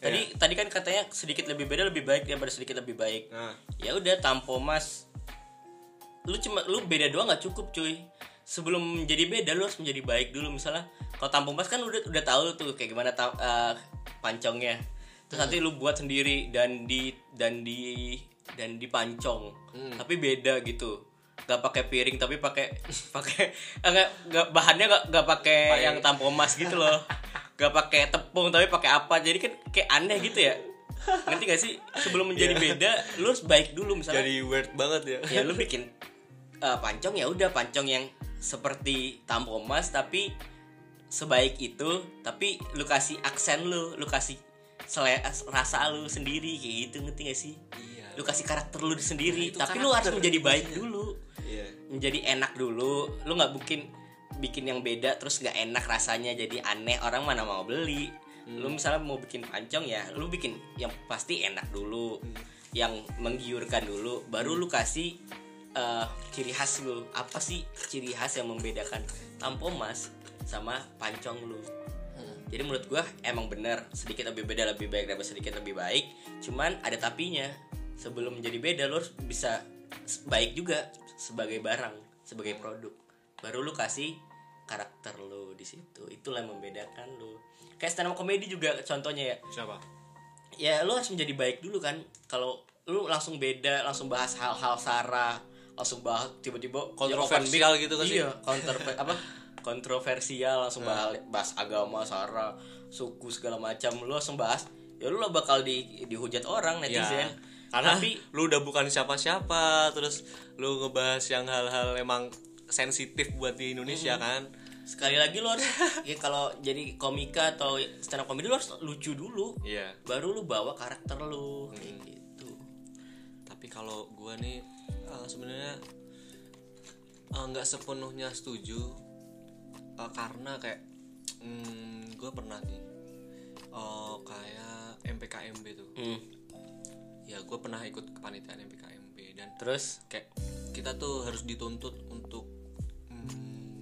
mas. Tadi tadi kan katanya sedikit lebih beda lebih baik daripada sedikit lebih baik. nah. Ya udah tampo mas, lu cuma lu beda doang nggak cukup cuy. sebelum menjadi beda lu harus menjadi baik dulu. Misalnya kalau tampung pas kan udah udah tahu tuh kayak gimana ta- eh, pancongnya. Terus nanti lu buat sendiri dan di dan di dan dipancong. Tapi beda gitu. Gak pakai piring tapi pakai (laughs) pakai enggak nggak bahannya gak, nggak pakai yang tampung emas gitu loh (laughs) gak pakai tepung tapi pakai apa? Jadi kan kayak aneh gitu ya. Nanti gak sih? Sebelum menjadi beda lu harus baik dulu misalnya. Jadi weird banget ya. Ya lu bikin uh, pancong ya udah pancong yang seperti tampo emas tapi sebaik itu tapi lu kasih aksen lu lu kasih sele- rasa lu sendiri kayak gitu ngerti gak sih? Iya. Lu kasih karakter lu sendiri Nah, tapi lu harus menjadi baik dulu. Iya. Menjadi enak dulu. Lu nggak bikin bikin yang beda terus nggak enak rasanya jadi aneh. Orang mana mau beli? Lu misalnya mau bikin pancong ya lu bikin yang pasti enak dulu yang menggiurkan dulu baru lu kasih eh, ciri khas lu. Apa sih ciri khas yang membedakan tampo mas sama pancong lu? Jadi menurut gua emang bener sedikit lebih beda lebih baik daripada sedikit lebih baik. Cuman ada tapinya sebelum menjadi beda lo harus bisa baik juga sebagai barang sebagai produk baru lu kasih karakter lu di situ. Itulah yang membedakan lu. Kayak stand up comedy juga contohnya ya. Siapa? Ya lu harus menjadi baik dulu kan. Kalau lu langsung beda langsung bahas hal-hal sara langsung bahas tiba-tiba ya Kontroversial gitu kan sih? iya counter (laughs) apa? Kontroversial langsung bahas bahas agama sara suku segala macam. Lu langsung bahas ya lu lah bakal di dihujat orang netizen. Ya, karena tapi lu udah bukan siapa-siapa terus lu ngebahas yang hal-hal emang sensitif buat di Indonesia kan. Sekali lagi lu harus (laughs) ya kalau jadi komika atau stand up comedy lu harus lucu dulu. Iya. Baru lu bawa karakter lu kayak gitu. Tapi kalau gua nih eh, sebenarnya eh, nggak sepenuhnya setuju eh, karena kayak hmm, gue pernah nih eh, kayak MPKMB tuh. Hmm. ya gue pernah ikut kepanitiaan MPKMB dan terus? kayak kita tuh harus dituntut untuk mm,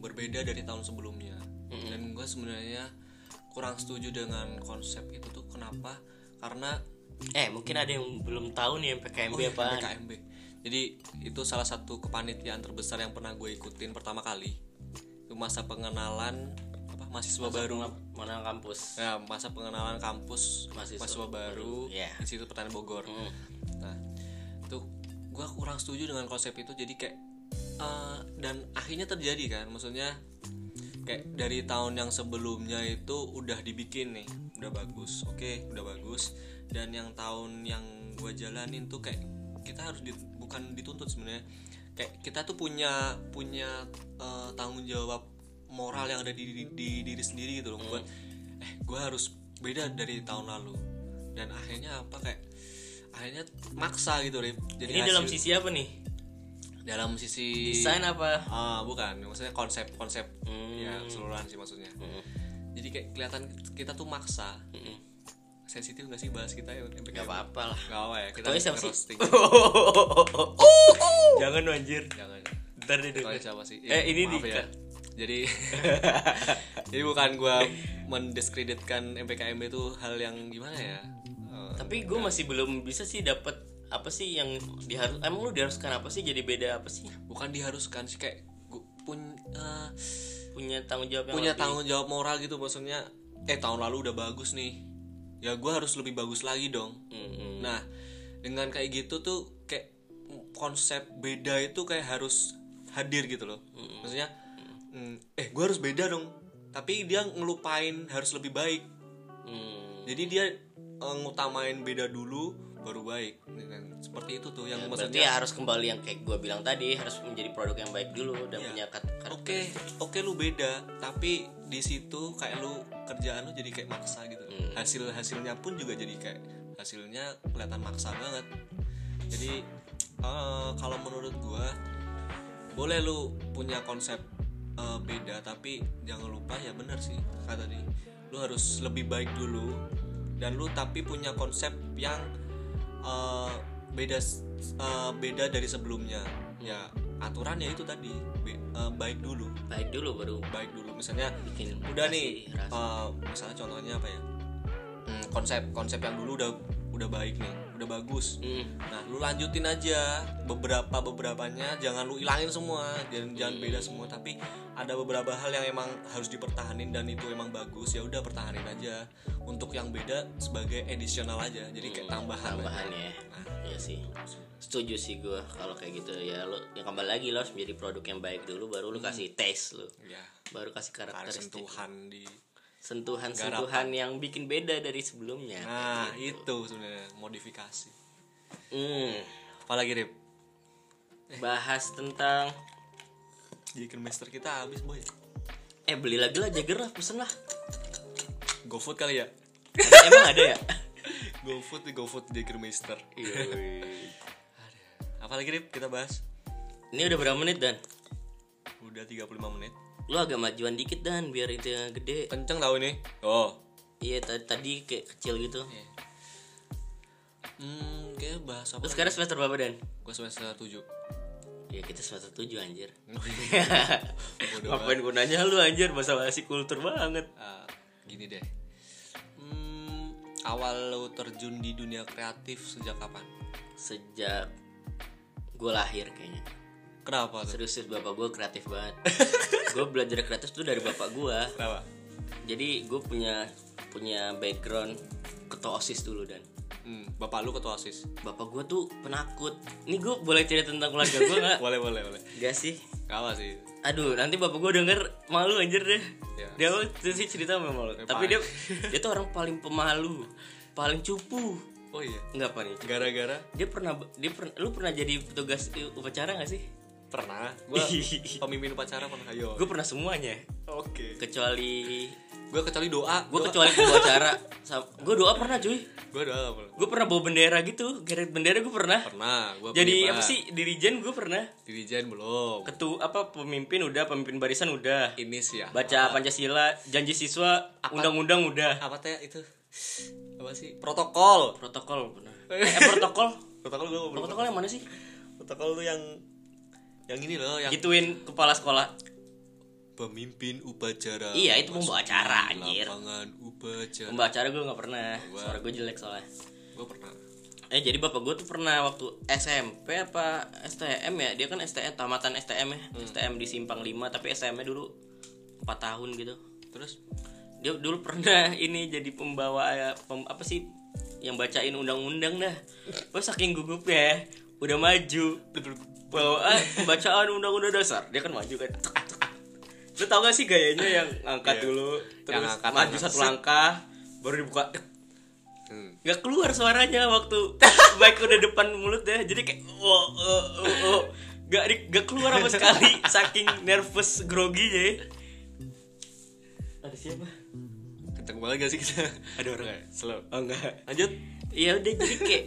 berbeda dari tahun sebelumnya. Dan gue sebenarnya kurang setuju dengan konsep itu tuh. Kenapa? Karena eh mungkin ada yang belum tahu nih PKMB oh iya, apaan. PKMB jadi itu salah satu kepanitiaan terbesar yang pernah gue ikutin pertama kali. Itu masa pengenalan apa mahasiswa baru. mana kampus. Ya masa pengenalan kampus Mahasiswa mahasiswa, baru Iya. Institut Pertanian Bogor. Hmm. nah itu gue kurang setuju dengan konsep itu. Jadi kayak eh, dan akhirnya terjadi kan maksudnya kayak dari tahun yang sebelumnya itu udah dibikin nih udah bagus oke udah bagus. Dan yang tahun yang gue jalanin tuh kayak kita harus di- bukan dituntut sebenarnya kayak kita tuh punya punya eh, tanggung jawab moral yang ada di, di, di diri sendiri gitu loh buat eh gue harus beda dari tahun lalu. Dan akhirnya apa kayak akhirnya maksa gitu Rip. jadi ini dalam hasil- sisi apa nih dalam sisi desain apa Ah, bukan, maksudnya konsep-konsep Hmm. ya keseluruhan sih maksudnya. Hmm. Jadi kayak kelihatan kita tuh maksa. Mm-mm. Sensitif gak sih bahas kita ya? Gak apa-apa lah Gak apa ya, kita siapa sih? (laughs) Jangan anjir Jangan. Ntar deh siapa sih? Eh, ini nih, ya. Jadi (laughs) jadi bukan gua mendiskreditkan MPKMB itu hal yang gimana ya? Eh, Tapi gue masih belum bisa sih dapat apa sih yang diharus emang lu diharuskan apa sih jadi beda apa sih bukan diharuskan sih kayak gua pun eh, punya tanggung jawab yang punya lebih- tanggung jawab moral gitu maksudnya eh tahun lalu udah bagus nih ya gua harus lebih bagus lagi dong Mm-mm. Nah, dengan kayak gitu tuh kayak konsep beda itu kayak harus hadir gitu loh. Maksudnya, mm, eh gue harus beda dong. Tapi dia ngelupain harus lebih baik. Hmm. Jadi dia eh, ngutamain beda dulu baru baik. Seperti itu tuh yang Berarti maksudnya. ya harus kembali yang kayak gue bilang tadi harus menjadi produk yang baik dulu dan Iya. punya kat- Oke, oke lu beda, tapi di situ kayak lu kerjaan lu jadi kayak maksa gitu. Hmm. Hasil hasilnya pun juga jadi kayak hasilnya kelihatan maksa banget. Jadi eh, kalau menurut gua boleh lu punya konsep eh, beda, tapi jangan lupa ya bener sih kata tadi lu harus lebih baik dulu dan lu tapi punya konsep yang eh, beda eh, beda dari sebelumnya. Ya aturannya itu tadi be- eh, baik dulu. Baik dulu baru baik dulu misalnya bikin udah nih rasa. eh, misalnya contohnya apa ya? Hmm, konsep konsep yang dulu udah udah baik nih udah bagus. Hmm. nah lu lanjutin aja beberapa beberapanya jangan lu ilangin semua jangan jangan beda semua tapi ada beberapa hal yang emang harus dipertahanin dan itu emang bagus ya udah pertahanin aja. Untuk yang beda sebagai additional aja jadi kayak tambahan aja. tambahan ya. Iya sih. Setuju sih gue kalau kayak gitu. Ya lo yang kembali lagi lo harus menjadi produk yang baik dulu baru lo kasih taste lo ya baru kasih ada karakteristik. sentuhan di sentuhan-sentuhan yang bikin beda dari sebelumnya. Nah itu sebenarnya modifikasi. Hmm, apalagi Rip? Bahas tentang Jager Master kita habis boy. Eh beli lagi lah Jagger lah pesen lah. GoFood kali ya? Ada- emang ada ya? (laughs) GoFood di GoFood Jager Master. Iya. apalagi Rip? Kita bahas. Ini udah berapa menit dan? Udah 35 menit lo agak majuan dikit dan biar itu yang gede. Kenceng tau ini. Oh. Iya ta- tadi kayak kecil gitu. Hmm kayak bahas apa terus sekarang semester berapa dan? Gue semester 7 ya kita semester 7 anjir. (laughs) (laughs) Ngapain gunanya lu anjir? Masalah si kultur banget. Ah, gini deh. Hmm, awal lo terjun di dunia kreatif sejak kapan? Sejak gue lahir kayaknya kenapa tuh? Serius bapak gue kreatif banget. (laughs) Gue belajar kreatif tuh dari bapak gue kenapa? Jadi gue punya punya background ketua osis dulu dan. Hmm, bapak lu ketua osis? Bapak gue tuh penakut. Ini gue boleh cerita tentang keluarga gue nggak? (laughs) Boleh boleh boleh. Gak sih? Kawa sih. Aduh nanti bapak gue denger malu anjir deh. Ya. dia waktu sih cerita sama malu? Tapi dia (laughs) dia tuh orang paling pemalu paling cupu. Oh iya? Nggak apa nih gara-gara? Dia pernah dia pernah lu pernah jadi petugas upacara gak sih pernah. Gue (laughs) pemimpin upacara pernah ayo gue pernah semuanya. Oke. Kecuali gue kecuali doa. gue kecuali upacara. Gue doa pernah cuy. Gue doa gak pernah gue pernah bawa bendera gitu. Geret bendera gue pernah. Pernah gue jadi apa sih? Dirijen gue pernah. Dirijen belum. Ketua apa pemimpin udah pemimpin barisan udah. Ini sih ya baca pancasila janji siswa undang-undang udah. Apa teh itu? Apa sih? Protokol. Protokol pernah. (laughs) Eh protokol? Protokol gue protokol yang mana sih? Protokol tuh yang yang ini loh yang gituin kepala sekolah. Pemimpin upacara Iya, itu pembawa acara, anjir. lapangan upacara. Pembawa acara gue nggak pernah. Suara gue jelek soalnya. Gue pernah. Eh jadi bapak gue tuh pernah waktu SMP apa STM ya? Dia kan STM tamatan STM ya. STM di Simpang 5 tapi STM nya dulu 4 tahun gitu. Terus? Dia dulu pernah (laughs) ini jadi pembawa ya, pem- apa sih? Yang bacain undang-undang dah. Gue saking gugup ya udah maju. Bawa pembacaan undang-undang dasar. Dia kan maju kan. Lu tau gak sih gayanya yang angkat Iya. dulu terus Yang angkat, maju angkat. satu langkah baru dibuka hmm. nggak keluar suaranya waktu (laughs) baik udah depan mulut ya. Jadi kayak oh, oh, oh, oh. Gak, di- gak keluar sama sekali. Saking nervous groginya ya. ada siapa? Kenceng banget gak sih kita? Ada orang. Slow. Oh enggak lanjut. Ya udah jadi kayak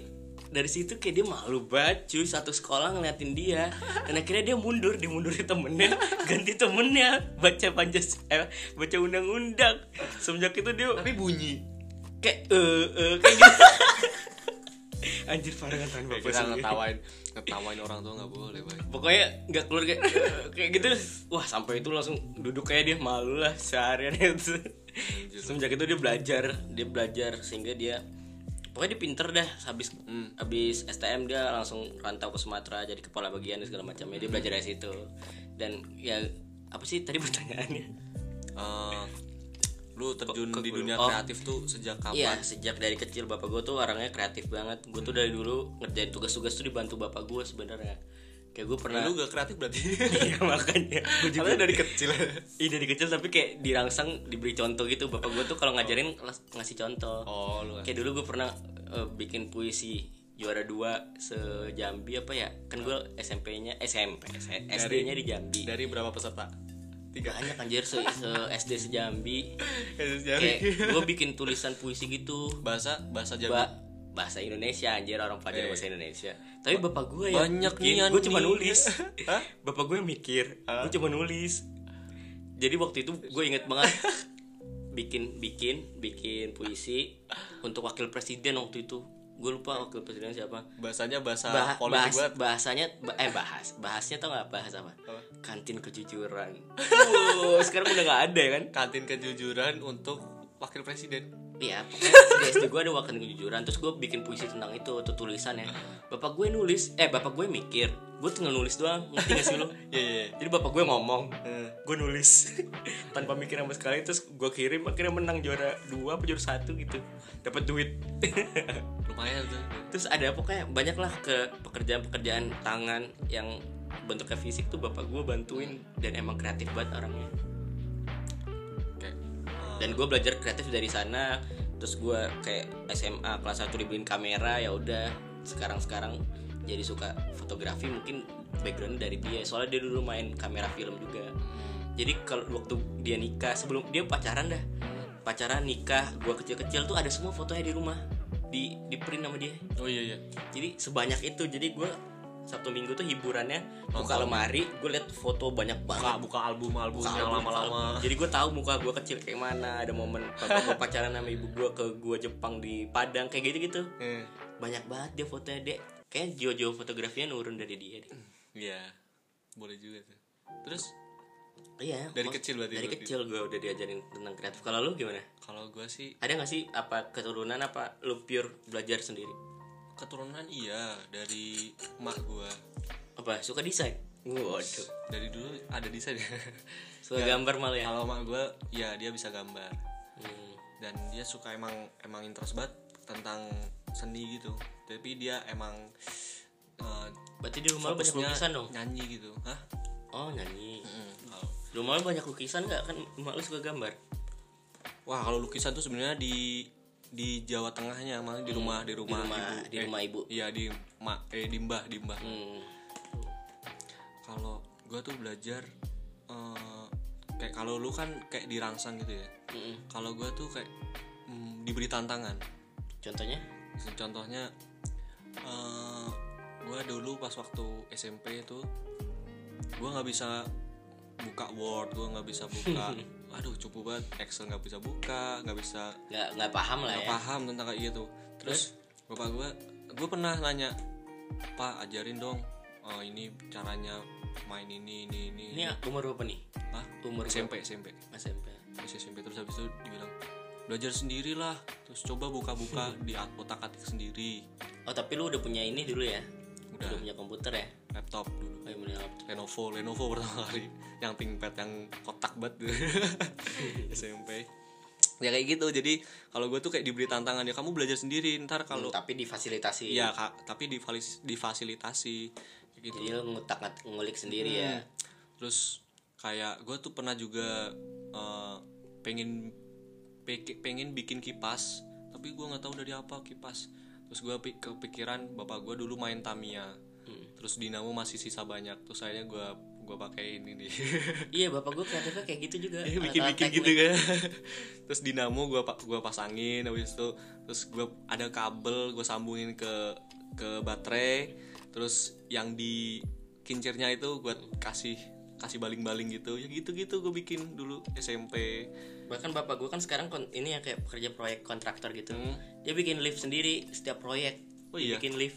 dari situ kayak dia malu banget cuy satu sekolah ngeliatin dia. Dan akhirnya dia mundur dia mundurin temennya (laughs) ganti temennya baca pancas eh, baca undang-undang. Semenjak itu dia tapi bunyi. Kayak eh eh kayak gitu. (laughs) Anjir parah kan bapak kita ngetawain ngetawain orang tua nggak boleh Bay. pokoknya nggak keluar kayak eh, kayak gitu. Wah sampai itu langsung duduk kayak dia malu lah seharian itu. Semenjak itu dia belajar dia belajar sehingga dia pokoknya dia pinter dah habis habis STM dia langsung rantau ke Sumatera jadi kepala bagian dan segala macamnya dia belajar dari situ dan ya apa sih tadi (laughs) pertanyaannya Eh, lu terjun Kok- di dunia oh. kreatif tuh sejak Iya, kapan sejak dari kecil bapak gue tuh orangnya kreatif banget. Gue tuh dari dulu ngerjain tugas-tugas tuh dibantu bapak gue sebenarnya. Kayak gue pernah. lu gak kreatif berarti. (laughs) Iya makanya. Gue juga. Karena dari kecil. Iya dari kecil tapi kayak dirangsang diberi contoh gitu. Bapak gue tuh kalau ngajarin las- ngasih contoh. oh lu Kayak dulu gue pernah eh, bikin puisi juara dua sejambi apa ya? Kan gue SMP-nya SMP SD-nya di Jambi. dari berapa peserta? Tiga. Banyak anjir se, se- SD (laughs) sejambi. Kayak kayak gue bikin tulisan puisi gitu. Bahasa bahasa Jawa ba bahasa Indonesia anjir orang pelajar Eh. bahasa Indonesia. Tapi bapak gue ya banyak nih gue cuma nulis. (laughs) Hah? bapak gue mikir. Gue cuma nulis. Jadi waktu itu gue inget banget. Bikin bikin bikin puisi untuk wakil presiden waktu itu. Gue lupa wakil presiden siapa. Bahasanya bahasa Bah- bahas, banget. bahasanya ba- eh bahas. Bahasnya tau nggak bahas apa? Kantin kejujuran. (laughs) Wow, sekarang udah nggak ada ya kan? Kantin kejujuran untuk wakil presiden Iya, pokoknya di SD gue ada waktu kejujuran Terus gue bikin puisi tentang itu Tuh tulisannya Bapak gue nulis Eh bapak gue mikir. Gue tinggal nulis doang Ngerti gak sih lo? Iya iya. Jadi bapak gue ngomong Gue nulis. (laughs) Tanpa mikir sama sekali Terus gue kirim Akhirnya menang juara dua juara satu gitu. Dapat duit. (laughs) Lumayan tuh. Terus ada pokoknya banyak lah ke pekerjaan-pekerjaan tangan Yang bentuknya fisik tuh bapak gue bantuin. Dan emang kreatif banget orangnya dan gue belajar kreatif dari sana. Terus gue kayak SMA kelas 1 dibeliin kamera ya udah. Sekarang sekarang jadi suka fotografi mungkin background dari dia. Soalnya dia dulu main kamera film juga. Jadi kalau waktu dia nikah sebelum dia pacaran dah. Pacaran nikah gue kecil-kecil tuh ada semua fotonya di rumah. Di di print sama dia. Oh iya iya. jadi sebanyak itu. Jadi gue Sabtu Minggu tuh hiburannya buka lemari gue liat foto banyak banget buka album album Buka yang album, lama-lama. album. Jadi gue tahu muka gue kecil kayak mana. Ada momen bapak gue pacaran sama ibu gue ke gua Jepang di Padang kayak gitu gitu. Eh, Banyak banget dia fotonya dek. Kayak jiwa-jiwa fotografinya nurun dari dia. Deh. Iya. Boleh juga tuh. Terus Iya. Dari mas- kecil berarti Dari berarti. kecil gue udah diajarin tentang kreatif. Kalau lu gimana? kalau gua sih Ada gak sih apa keturunan apa lu pure belajar sendiri? Keturunan iya dari emak gua. Apa suka desain? Waduh. Dari dulu ada desain. Suka gambar malah ya. kalau emak gua ya dia bisa gambar. Hmm. dan dia suka emang emang interest banget tentang seni gitu tapi dia emang eh, Berarti di rumah banyak lukisan dong? nyanyi gitu hah Oh nyanyi. Mm, rumah lu banyak lukisan gak? Kan emak lu suka gambar. wah kalau lukisan tuh sebenarnya di di Jawa Tengahnya malah di rumah di rumah, Hmm. rumah- ibu di Eh, rumah ibu. iya di mak eh di mbah di mbah Hmm. kalau gua tuh belajar eh, kayak kalau lu kan kayak dirangsang gitu ya Mm-mm. kalau gua tuh kayak mm, diberi tantangan Contohnya? contohnya eh gue dulu pas waktu SMP itu gue nggak bisa buka Word gue nggak bisa buka (laughs) aduh cukup banget Excel nggak bisa buka nggak bisa Nggak nggak paham lah nggak ya. paham tentang kayak gitu terus bapak gue gue pernah nanya pak ajarin dong eh, ini caranya main ini ini ini Ini umur berapa nih? Hah? Umur SMP SMP? SMP. masih SMP terus habis itu dibilang belajar sendirilah terus coba buka-buka (laughs) di otak atik sendiri Oh tapi lu udah punya ini dulu ya? Udah. Udah punya komputer ya? laptop dulu. Oh, laptop. Lenovo Lenovo pertama kali. Yang ThinkPad yang kotak banget (laughs) SMP ya kayak gitu. Jadi kalau gue tuh kayak diberi tantangan ya kamu belajar sendiri ntar kalau Hmm, tapi difasilitasi. iya Kak, tapi difalis- difasilitasi. Gitu. Jadi lu ngutak ngulik sendiri ya. terus kayak gue tuh pernah juga eh, pengen pe- pengen bikin kipas. Tapi gue nggak tahu dari apa kipas terus gue kepikiran bapak gue dulu main Tamiya. Terus dinamo masih sisa banyak. Terus akhirnya gue gue pakai ini nih. (laughs) Iya bapak gue kreatifnya kayak gitu juga. bikin Alat-alat bikin gitu kan. (laughs) Terus dinamo gue gua pasangin habis itu terus gue ada kabel gue sambungin ke ke baterai. Terus yang di kincirnya itu gue kasih kasih baling-baling gitu ya gitu gitu gue bikin dulu SMP Bahkan bapak gue kan sekarang ini ya kayak pekerja proyek kontraktor gitu. Hmm. Dia bikin lift sendiri setiap proyek. Oh iya? Bikin lift.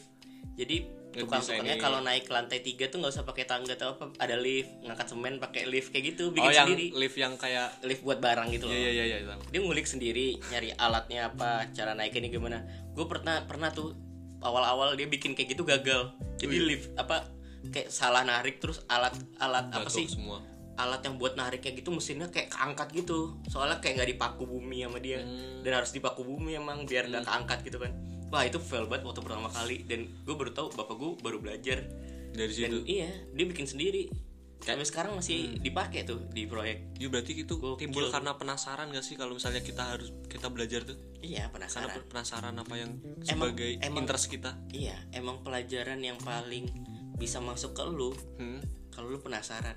Jadi Nggak tukang bisa tukangnya ini. kalau naik ke lantai tiga tuh nggak usah pakai tangga atau apa. Ada lift, ngangkat semen pakai lift kayak gitu. Bikin oh yang sendiri. lift yang kayak Lift buat barang gitu loh. iya iya iya iya dia ngulik sendiri nyari alatnya apa cara naikinnya gimana gue pernah pernah tuh awal-awal dia bikin kayak gitu gagal jadi lift apa kayak salah narik terus alat alat apa Jatuh sih? semua. Alat yang buat nariknya gitu mesinnya kayak keangkat gitu. Soalnya kayak nggak dipaku bumi sama dia. Hmm. dan harus dipaku bumi emang biar nggak keangkat gitu kan. Wah itu fail banget waktu pertama kali. Dan gue baru tahu bapak gue baru belajar. Dari dan situ? iya dia bikin sendiri. Sampai sekarang masih dipakai tuh di proyek. Ya berarti itu Gokil. timbul karena penasaran gak sih kalau misalnya kita harus kita belajar tuh? Iya karena penasaran penasaran apa yang Emang- sebagai emang- interest kita. Iya, emang pelajaran yang paling bisa masuk ke lu hmm? kalau lu penasaran.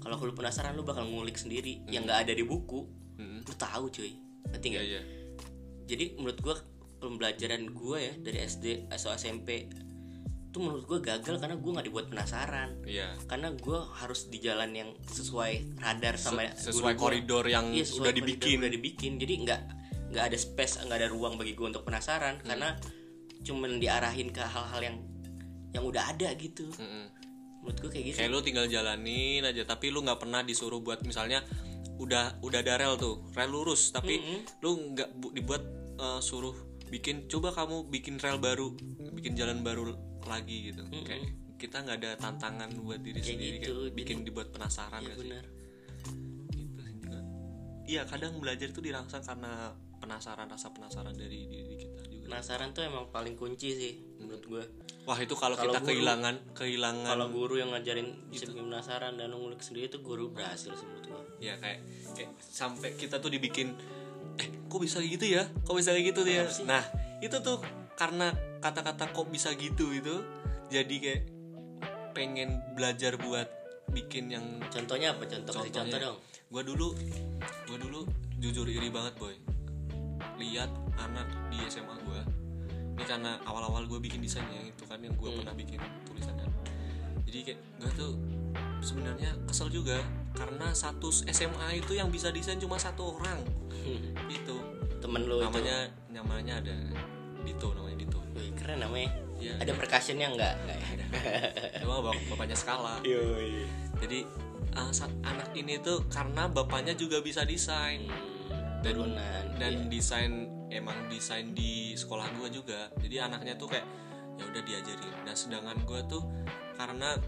Kalau lu penasaran lu bakal ngulik sendiri yang nggak ada di buku. Hmm. Lu tahu cuy. Ngerti iya nggak? iya Jadi menurut gua pembelajaran gua ya dari SD atau SMP itu menurut gua gagal karena gua nggak dibuat penasaran. iya Karena gua harus di jalan yang sesuai radar sama sesuai guru gua. koridor yang Iya, sesuai udah dibikin udah dibikin. Jadi nggak nggak ada space, nggak ada ruang bagi gua untuk penasaran Hmm. karena cuman diarahin ke hal-hal yang yang udah ada gitu. Mm-mm. menurut gue kayak gitu. Kayak lu tinggal jalanin aja tapi lu nggak pernah disuruh buat misalnya udah udah ada rel tuh rel lurus tapi lu nggak bu- dibuat eh, suruh bikin coba kamu bikin rel baru bikin jalan baru lagi gitu. Kayak kita nggak ada tantangan buat diri sendiri gitu, kayak bikin dibuat penasaran Iya sih? benar. Gitu sih juga iya kadang belajar itu dirangsang karena penasaran rasa penasaran dari diri kita juga. Penasaran tuh emang paling kunci sih menurut gue wah itu kalau Kalau kita guru- kehilangan kehilangan kalau guru yang ngajarin bisa bikin penasaran dan ngulik sendiri tuh guru berhasil menurut gue ya kayak kayak sampai kita tuh dibikin eh kok bisa gitu ya? Kok bisa kayak gitu ya? Nah itu tuh karena kata-kata kok bisa gitu itu jadi kayak pengen belajar buat bikin yang contohnya apa? Contoh kasih contoh dong. gue dulu gue dulu jujur iri banget boy. Lihat anak di SMA gue ini karena awal-awal gue bikin desain yang itu kan yang gue pernah bikin tulisannya. Jadi kayak gue tuh sebenarnya kesel juga karena satu SMA itu yang bisa desain cuma satu orang. Itu temen lu itu. Namanya namanya ada Dito namanya Dito. Wih, keren namanya. Iya. ada percussionnya enggak enggak ya? Cuma bap- bapaknya skala. Yoi. jadi uh, anak ini tuh karena bapaknya juga bisa desain. Dan turunan dan desain emang desain di sekolah gue juga. Jadi anaknya tuh kayak ya udah diajarin. Nah sedangkan gue tuh karena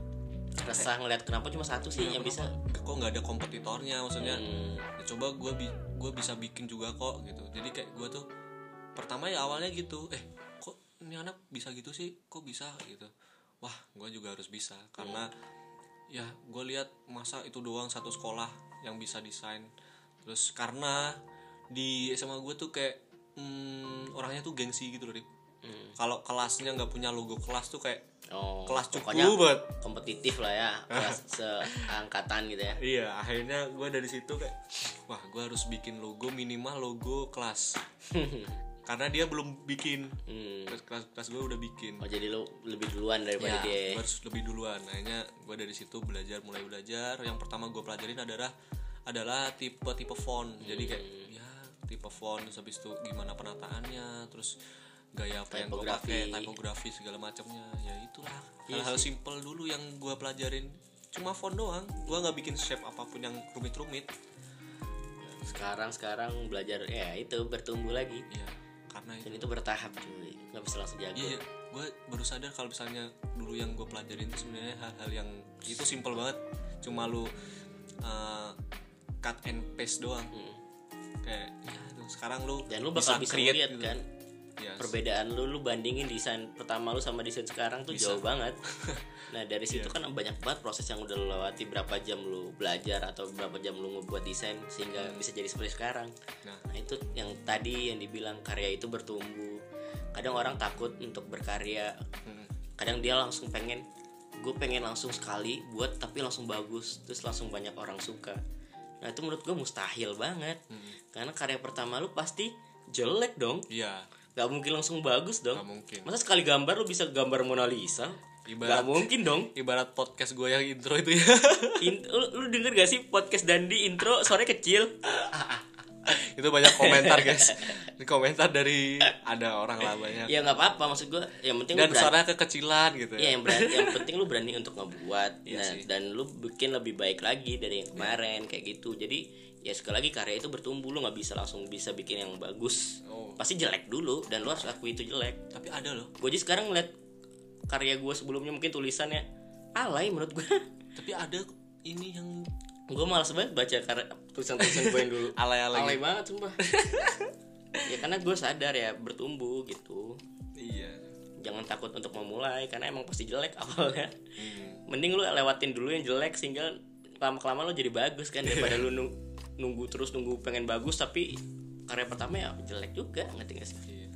resah ngeliat kenapa cuma satu sih yang bisa? Kok nggak ada kompetitornya? Maksudnya Hmm, ya coba gue bi gue bisa bikin juga kok gitu. Jadi kayak gue tuh pertama ya awalnya gitu eh kok ini anak bisa gitu sih? Kok bisa? Gitu. Wah gue juga harus bisa. Karena ya gue lihat masa itu doang satu sekolah yang bisa desain. Terus karena di SMA gue tuh kayak hmm, orangnya tuh gengsi gitu loh Rik. hmm. kalau kelasnya nggak punya logo kelas tuh kayak oh kelas cukup banget kompetitif lah ya kelas (laughs) seangkatan gitu ya Iya, akhirnya gue dari situ kayak, wah gue harus bikin logo minimal logo kelas. (laughs) Karena dia belum bikin, hmm. kelas kelas, kelas gue udah bikin. oh jadi lu lebih duluan daripada Ya, dia gue harus lebih duluan. Akhirnya gue dari situ belajar, mulai belajar. Yang pertama gue pelajarin adalah adalah tipe tipe font. Jadi kayak ya tipe font, terus habis itu gimana penataannya, terus gaya apa yang gue pakai, tipografi segala macamnya. Ya itulah Iya hal-hal simple dulu yang gue pelajarin. Cuma font doang. Gue nggak bikin shape apa pun yang rumit-rumit. sekarang sekarang belajar ya itu bertumbuh lagi Iya, karena itu. dan itu bertahap cuy nggak bisa langsung jago Iya, gue baru sadar kalau misalnya dulu yang gue pelajarin itu sebenarnya hal-hal yang itu simple banget. Cuma lu uh, cut and paste doang. Hmm. Kayak ya sekarang lu dan lu bakal bisa, create lihat gitu. kan Yes. perbedaan lu lu bandingin desain pertama lu sama desain sekarang tuh jauh banget. (laughs) Nah dari situ Iya. kan banyak banget proses yang udah lu lewati berapa jam lu belajar atau berapa jam lu ngebuat desain sehingga bisa jadi seperti sekarang. Nah, nah itu yang tadi yang dibilang karya itu bertumbuh. Kadang orang takut untuk berkarya. Mm, kadang dia langsung pengen gue pengen langsung sekali buat tapi langsung bagus. Terus langsung banyak orang suka nah itu menurut gue mustahil banget karena karya pertama lu pasti jelek dong iya, Gak mungkin langsung bagus dong nggak mungkin. Masa sekali gambar lu bisa gambar Mona Lisa? Ibarat- Gak mungkin dong Ibarat podcast gue yang intro itu ya. (laughs) In- lu, lu denger gak sih podcast Dandi intro suaranya kecil? (laughs) (laughs) itu banyak komentar guys. Ini komentar dari ada orang lah banyak. Ya nggak apa-apa maksud gue Yang penting Dan suaranya kekecilan gitu Ya yang, berani, (laughs) yang penting lu berani untuk ngebuat Iya nah, sih. Dan lu bikin lebih baik lagi dari yang kemarin Kayak gitu Jadi ya sekali lagi karya itu bertumbuh Lu gak bisa langsung bisa bikin yang bagus Oh. Pasti jelek dulu Dan lu harus akui itu jelek Tapi ada loh. Gue aja sekarang ngeliat karya gue sebelumnya mungkin tulisannya alay menurut gue Tapi ada ini yang gue malas banget baca karya tulisan-tulisan gue yang dulu (laughs) alay-alay. alay banget sumpah (laughs) ya karena gue sadar ya bertumbuh gitu Iya. jangan takut untuk memulai karena emang pasti jelek (laughs) awalnya Hmm. mending lu lewatin dulu yang jelek sehingga lama kelamaan lu jadi bagus kan daripada lu nung- nunggu terus nunggu pengen bagus tapi karya pertama ya jelek juga ngerti gak sih Iya.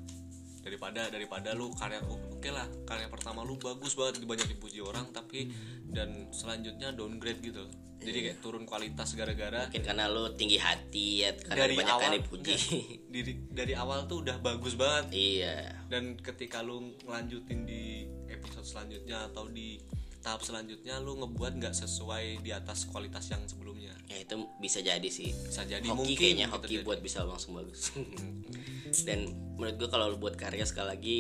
Daripada daripada lu karya oh, oke lah karya pertama lu bagus banget banyak dipuji orang tapi dan selanjutnya downgrade gitu. Jadi kayak turun kualitas gara-gara mungkin karena lu tinggi hati ya karena dari banyak awal kali puji. (laughs) enggak, dari dari awal tuh udah bagus banget. Iya. Dan ketika lu ngelanjutin di episode selanjutnya atau di tahap selanjutnya lu ngebuat nggak sesuai di atas kualitas yang sebelumnya. Ya itu bisa jadi sih. Bisa jadi hoki mungkin kayaknya hoki buat bisa langsung bagus. (laughs) Dan menurut gue kalau lu buat karya sekali lagi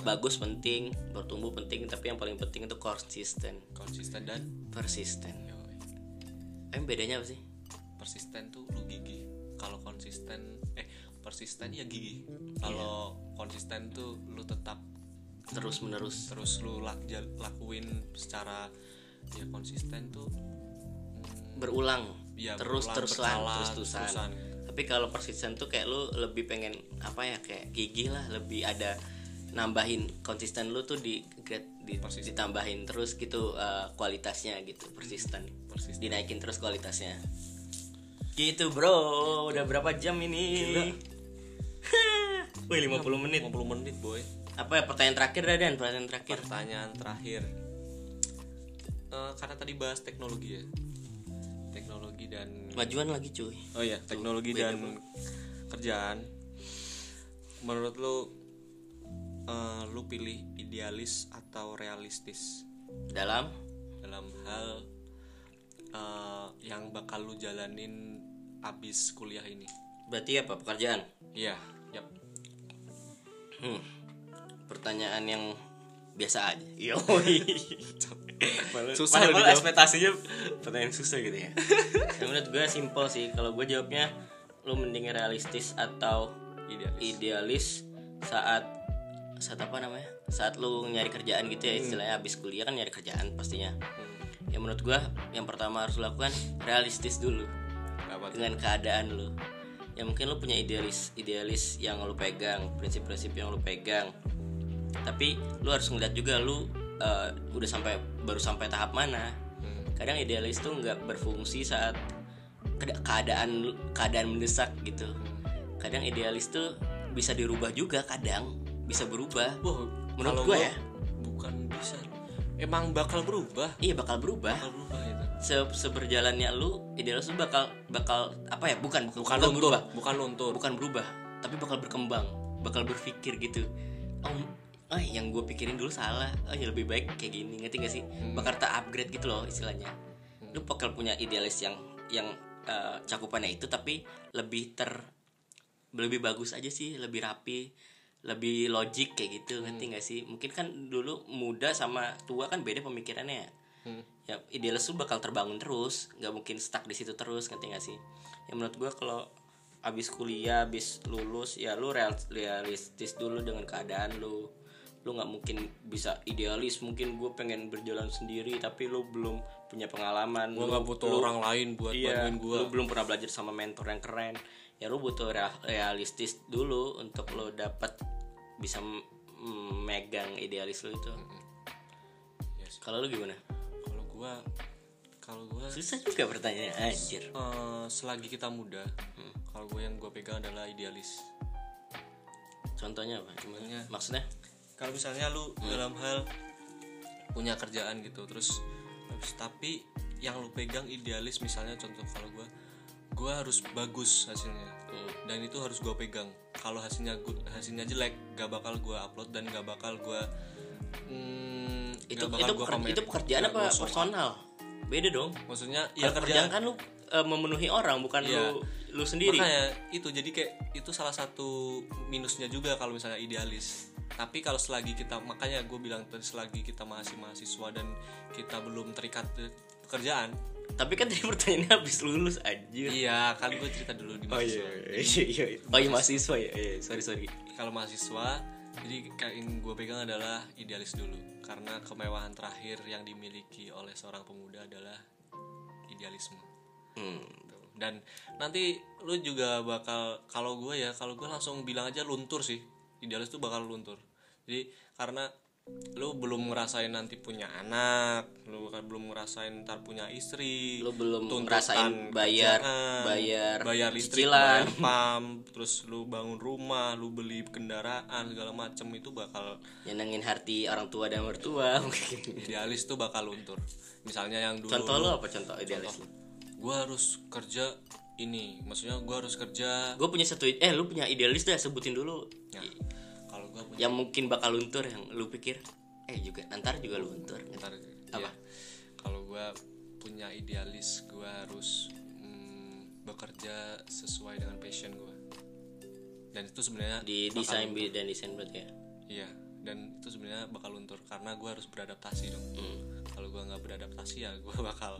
bagus penting bertumbuh penting tapi yang paling penting itu konsisten. Konsisten dan persisten. Em bedanya apa sih? Persisten tuh lu gigih. Kalau konsisten eh persisten ya gigih. Kalau konsisten tuh lu tetap terus menerus terus lu lak, jal- lakuin secara ya konsisten tuh hmm, berulang. Ya terus berulang, terusan berkala, terus terusan terusan. tapi kalau persisten tuh kayak lu lebih pengen apa ya kayak gigih lah. Lebih ada nambahin konsisten lu tuh di, get- di- Persisten. ditambahin terus gitu uh, kualitasnya gitu persisten. Persisten. dinaikin terus kualitasnya. Gitu bro. Udah berapa jam ini? (laughs) Wih 50 menit. 50 menit boy. Apa ya pertanyaan terakhir dah Dan? Pertanyaan terakhir. Pertanyaan terakhir. Eh, karena tadi bahas teknologi ya. Teknologi dan majuan lagi cuy. Oh ya teknologi beda, dan kerjaan. Menurut lu eh, lu pilih idealis atau realistis dalam dalam hal eh, yang bakal lu jalanin abis kuliah ini berarti apa pekerjaan iya yap Hmm. Pertanyaan yang biasa aja. (laughs) Yo. Susah dijawab. ekspektasinya pertanyaan susah gitu ya. ya menurut gue simpel sih. Kalau gue jawabnya lu mending realistis atau idealis idealis saat saat apa namanya? Saat lu nyari kerjaan gitu ya istilahnya habis kuliah kan nyari kerjaan pastinya. Ya menurut gue yang pertama harus lakukan realistis dulu apa tuh? dengan keadaan lu ya mungkin lu punya idealis idealis yang lu pegang prinsip-prinsip yang lu pegang tapi lu harus ngeliat juga lu eh, udah sampai baru sampai tahap mana Hmm. kadang idealis tuh nggak berfungsi saat keadaan keadaan mendesak gitu kadang idealis tuh bisa dirubah juga kadang bisa berubah. Wah, Menurut gua ya. bukan bisa. Emang bakal berubah? Iya bakal berubah. Bakal berubah gitu Se- seberjalannya lu idealis tuh bakal bakal apa ya bukan bukan, bukan luntur berubah. bukan luntur. Bukan berubah tapi bakal berkembang bakal berpikir gitu. Oh ah yang gue pikirin dulu salah. Oh ya lebih baik kayak gini ngerti gak sih? Bakal tak upgrade gitu loh istilahnya. Lu bakal punya idealis yang yang eh, cakupannya itu tapi lebih ter lebih bagus aja sih lebih rapi lebih logik kayak gitu ngerti gak sih? Mungkin kan dulu muda sama tua kan beda pemikirannya ya. Hmm. ya idealis tuh bakal terbangun terus nggak mungkin stuck di situ terus ngerti gak sih? Ya menurut gue kalau abis kuliah abis lulus ya lu real, realistis dulu dengan keadaan lu. Lu nggak mungkin bisa idealis mungkin gue pengen berjalan sendiri tapi lu belum punya pengalaman. Lu- nggak butuh lu- orang lain buat iya, bantuin gua. lu belum pernah belajar sama mentor yang keren ya lu butuh rea- realistis dulu untuk lu dapat bisa megang idealis lu itu. Yes. kalau lu gimana? Kalau gua kalau gua susah juga pertanyaannya anjir. Eh, selagi kita muda kalau gue yang gue pegang adalah idealis. Contohnya apa? Gimana Contohnya. maksudnya? Kalau misalnya lu dalam hal punya kerjaan gitu terus habis tapi yang lu pegang idealis misalnya contoh kalau gue gue harus bagus hasilnya. Dan itu harus gue pegang. Kalau hasilnya gua, hasilnya jelek gak bakal gue upload dan gak bakal gue hmm, itu bakal itu, gua peker- itu pekerjaan Gak apa gua personal? Beda dong. Maksudnya ya ya kerjaan kerja kan lu eh, memenuhi orang bukan Iya. lu lu sendiri. Makanya itu jadi kayak itu salah satu minusnya juga kalau misalnya idealis. Tapi kalau selagi kita makanya gue bilang tadi selagi kita masih mahasiswa dan kita belum terikat ke pekerjaan tapi kan tadi pertanyaannya habis lulus aja iya kan gue cerita dulu di mahasiswa. iya iya iya. oh iya mahasiswa ya? Iya sorry sorry. Kalau mahasiswa jadi yang gue pegang adalah idealis dulu. Karena kemewahan terakhir yang dimiliki oleh seorang pemuda adalah idealisme. Hmm. Gitu. dan nanti lu juga bakal kalau gue ya kalau gue langsung bilang aja luntur sih. Idealis tuh bakal luntur. Jadi karena lu belum ngerasain nanti punya anak lu kan belum ngerasain ntar punya istri. Lu belum ngerasain bayar kerjaan, bayar bayar listrik cicilan. bayar pam terus lu bangun rumah lu beli kendaraan segala macem itu bakal nyenengin hati orang tua dan mertua. (laughs) Idealis tuh bakal luntur. Misalnya yang dulu contoh lu apa contoh idealis lu? Gue harus kerja ini. Maksudnya gue harus kerja gue punya satu eh lu punya idealis dah sebutin dulu. Ya, gue punya. Yang mungkin bakal luntur yang lu pikir. Eh juga ntar juga luntur. Ntar Apa? ya, kalau gue punya idealis gue harus mm, bekerja sesuai dengan passion gue dan itu sebenarnya di desain luntur. dan desain berarti ya? Iya dan itu sebenarnya bakal luntur karena gue harus beradaptasi dong. Hmm. kalau gue nggak beradaptasi ya gue (laughs) bakal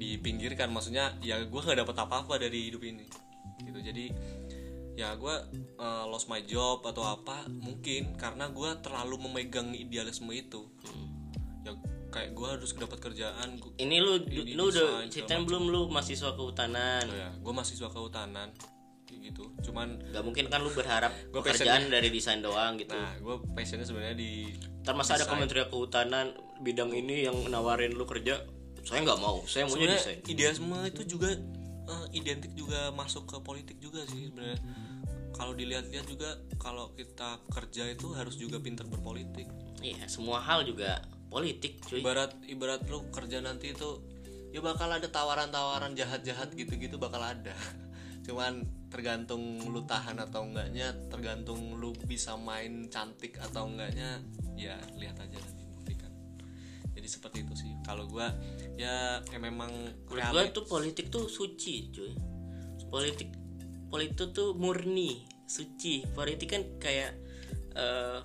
dipinggirkan. Maksudnya ya gue nggak dapat apa-apa dari hidup ini. Gitu jadi ya gue uh, lost my job atau apa mungkin karena gue terlalu memegang idealisme itu. Ya kayak gue harus dapat kerjaan gua, ini lu Ini lu udah ceritain belum lu mahasiswa kehutanan? Oh ya gue mahasiswa kehutanan gitu. Cuman Gak mungkin kan lu berharap Gua pekerjaan dari desain doang gitu. Nah gue passionnya sebenarnya di Ntar masa ada kementerian kehutanan bidang ini yang nawarin lu kerja saya nggak mau saya maunya desain. idealisme itu juga eh, identik juga masuk ke politik juga sih sebenarnya kalau dilihat-lihat juga kalau kita kerja itu harus juga pintar berpolitik. Iya semua hal juga politik cuy. Ibarat ibarat lu kerja nanti itu ya bakal ada tawaran-tawaran jahat-jahat gitu-gitu bakal ada. (laughs) Cuman tergantung lu tahan atau enggaknya tergantung lu bisa main cantik atau enggaknya ya lihat aja nanti buktikan. Jadi seperti itu sih. Kalau gua ya, ya memang gua tuh politik tuh suci cuy. Politik politik tuh murni suci. Politik kan kayak eh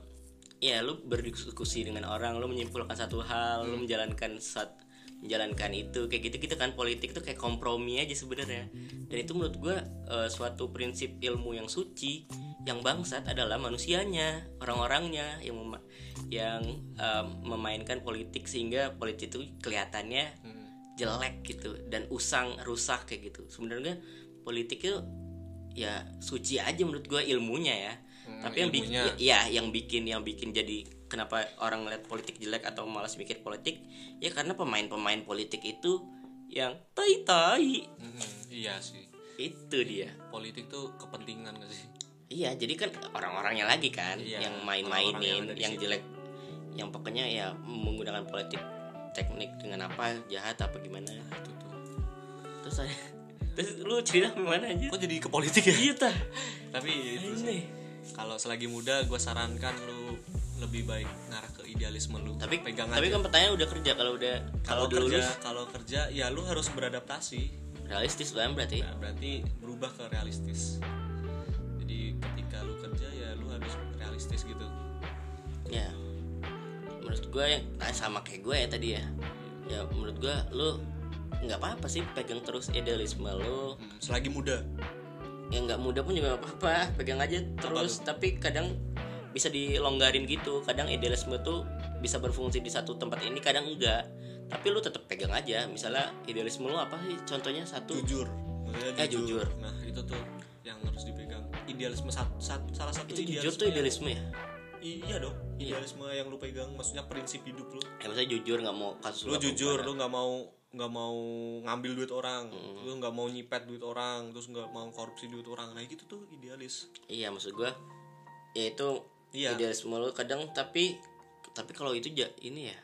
ya lu berdiskusi dengan orang lu menyimpulkan satu hal lu menjalankan sat menjalankan itu kayak gitu gitu kan. Politik tuh kayak kompromi aja sebenarnya. Dan itu menurut gua eh, suatu prinsip ilmu yang suci yang bangsat adalah manusianya orang-orangnya yang mema- yang em, memainkan politik sehingga politik itu kelihatannya jelek gitu dan usang rusak kayak gitu. Sebenarnya politik itu ya suci aja menurut gue ilmunya ya. Tapi yang bikin ya yang bikin yang bikin jadi kenapa orang ngeliat politik jelek atau malas mikir politik ya karena pemain-pemain politik itu yang tai tai Mhm, iya sih. Itu dia. Politik tuh kepentingan gak sih? Iya jadi kan orang-orangnya lagi kan Iya, yang yang main-mainin yang situ. jelek. Yang pokoknya ya menggunakan politik teknik dengan apa jahat apa gimana. Itu tuh. Terus saya terus lu cerita gimana aja kok jadi ke politik ya? Iya tah. Tapi itu sih ini kalau selagi muda gue sarankan lu lebih baik ngarah ke idealisme lu. Tapi pegang tapi aja. kan pertanyaan udah kerja kalau udah kalau kerja lulus kalau kerja ya lu harus beradaptasi. Realistis kan berarti nah, berarti. berubah ke realistis. Jadi ketika lu kerja ya lu harus realistis gitu. Ya. Menurut gue yang nah, sama kayak gue ya tadi ya. Ya menurut gue lu nggak apa-apa sih pegang terus idealisme lu. Hmm, selagi muda. Yang nggak muda pun juga nggak apa-apa pegang aja terus. Tapi kadang bisa dilonggarin gitu kadang idealisme tuh bisa berfungsi di satu tempat ini kadang enggak. Tapi lu tetap pegang aja misalnya idealisme lu apa sih? Contohnya satu. Jujur Maksudnya Eh, jujur. nah itu tuh yang harus dipegang. Idealisme sat- sat- salah satu itu jujur tuh idealisme ya? Iya dong idealisme yang lu pegang maksudnya prinsip hidup lu. Ya maksudnya jujur nggak mau kasus lu apa jujur lu nggak mau nggak mau ngambil duit orang lu nggak mau nyipet duit orang terus nggak mau korupsi duit orang. Nah gitu tuh idealis. Iya maksud gua ya itu Iya. idealisme lu kadang tapi tapi kalau itu ja, ini ya.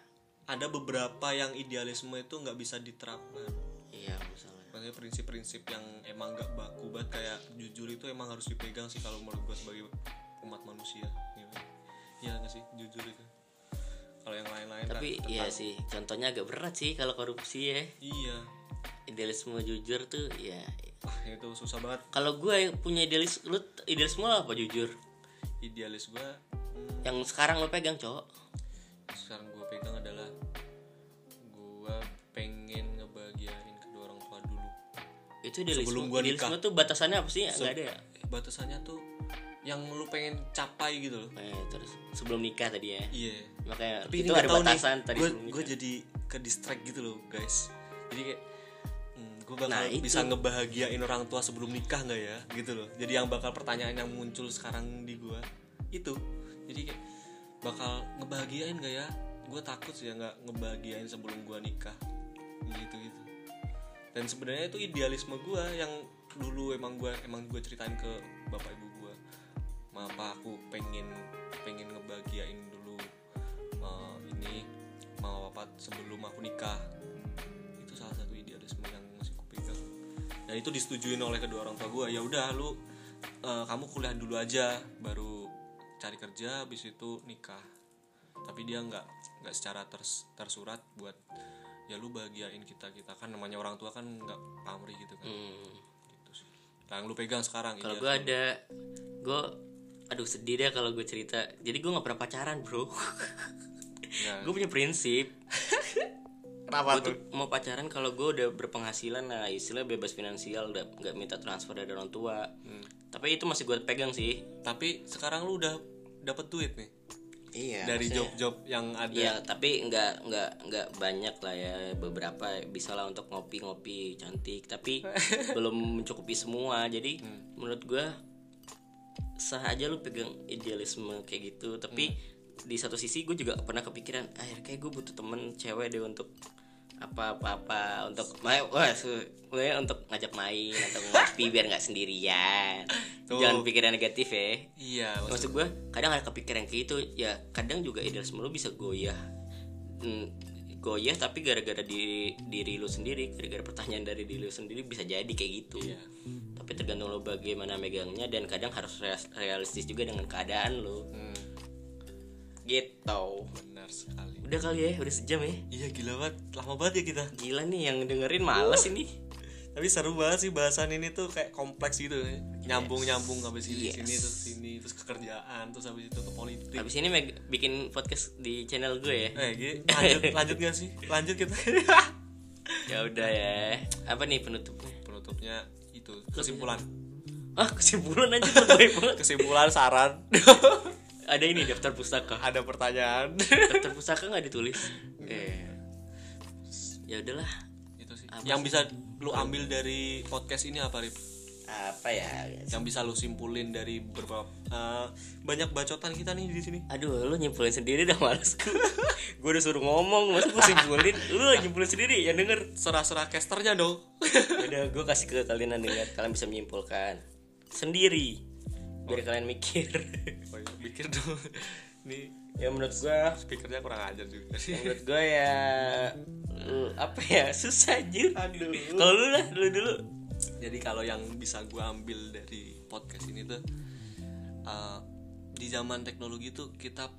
Ada beberapa yang idealisme itu nggak bisa diterapkan. Iya misalnya Maksudnya prinsip-prinsip yang emang nggak baku banget kayak jujur itu emang harus dipegang sih kalau menurut gue sebagai umat manusia Gimana? Iya nggak sih? Jujur itu kalau yang lain-lain kan tapi tetap- iya sih contohnya agak berat sih kalau korupsi ya. Iya. Idealisme jujur tuh ya. Itu susah banget. Kalau gue punya idealis lu idealisme apa jujur? Idealis gue yang sekarang lo pegang cowok? Sekarang gue pegang adalah gue pengen ngebahagiain kedua orang tua dulu. Itu idealisme Sebelum idealisme nikah. tuh batasannya apa sih? Nggak ada ya? batasannya tuh yang lu pengen capai gitu loh. Eh, terus sebelum nikah tadi ya. Iya. Makanya tapi itu ada tahu nih batasan tadi gue sebelum gue jadi ke distract gitu loh guys. Jadi kayak hmm, gue bakal Nah, itu. bisa ngebahagiain orang tua sebelum nikah nggak ya? Gitu loh. Jadi yang bakal pertanyaan yang muncul sekarang di gue itu. Jadi kayak bakal ngebahagiain gak ya? Gue takut sih ya nggak ngebahagiain sebelum gue nikah. Gitu gitu dan sebenarnya itu idealisme gue yang dulu emang gue emang gue ceritain ke bapak ibu apa aku pengen pengen ngebahagiain dulu eh, ini mau apa sebelum aku nikah. Itu salah satu idealisme yang masih ku pegang dan itu disetujuin oleh kedua orang tua gue ya udah lu eh, kamu kuliah dulu aja baru cari kerja habis itu nikah. Tapi dia nggak nggak secara ters- tersurat buat ya lu bahagiain kita kita kan namanya orang tua kan nggak pamrih gitu kan. Hmm. gitu sih. Nah, yang lu pegang sekarang kalau gue ada gue aduh sedih deh kalau gue cerita. Jadi gue nggak pernah pacaran bro. Ya, (laughs) gue punya prinsip. Kenapa gue tuh mau pacaran kalau gue udah berpenghasilan. Nah istilah bebas finansial udah nggak minta transfer dari orang tua. Hmm. tapi itu masih gue pegang sih. Tapi sekarang lu udah dapat duit nih? Iya dari job-job yang ada. Iya, tapi nggak nggak nggak banyak lah ya. Beberapa bisa lah untuk ngopi-ngopi cantik, tapi (laughs) belum mencukupi semua. Jadi menurut gua sah aja lu pegang idealisme kayak gitu, tapi di satu sisi gue juga pernah kepikiran, akhir kayak gue butuh temen cewek deh untuk apa apa apa untuk main wah untuk ngajak main atau ngopi biar nggak sendirian. Tuh. jangan pikiran negatif ya. Iya, maksud maksud gue kadang ada kepikiran kayak gitu ya kadang juga idealisme lu bisa goyah. Hmm, goyah tapi gara-gara diri diri lu sendiri gara-gara pertanyaan dari diri lu sendiri bisa jadi kayak gitu. Iya. Tapi tergantung lu bagaimana megangnya dan kadang harus realistis juga dengan keadaan lu Hmm, gitu benar sekali. udah kali ya udah sejam ya Iya gila banget, lama banget ya kita. gila nih yang dengerin males ini Tapi seru banget sih bahasan ini tuh kayak kompleks gitu. Nyambung-nyambung habis sini Yes. sini terus sini terus ke kerjaan terus habis itu ke politik. habis ini bikin podcast di channel gue ya Eh, (laughs) lanjut lanjut gak sih? Lanjut kita. (laughs) ya udah ya apa nih penutupnya Penutupnya itu kesimpulan. ah kesimpulan aja terbaik banget Kesimpulan saran. (laughs) ada ini daftar pustaka Ada pertanyaan. daftar pustaka nggak ditulis eh ya udahlah itu sih. Apa Yang bisa lu ambil dari podcast ini apa, Rip? Apa ya Yang bisa lu simpulin dari beberapa eh, banyak bacotan kita nih di sini. aduh lu nyimpulin sendiri dah males gue (laughs) udah suruh ngomong masa gue simpulin lu nyimpulin sendiri yang denger Serah-serah casternya dong. (laughs) udah gue kasih ke kalian yang denger kalian bisa menyimpulkan sendiri biar kalian mikir (laughs) Oh iya, Mikir dong. Nih ya menurut gue speakernya kurang ajar juga sih. menurut gue ya lu- apa ya susah anjir Aduh. kalau lu lah dulu dulu Jadi kalau yang bisa gue ambil dari podcast ini tuh uh, di zaman teknologi tuh kita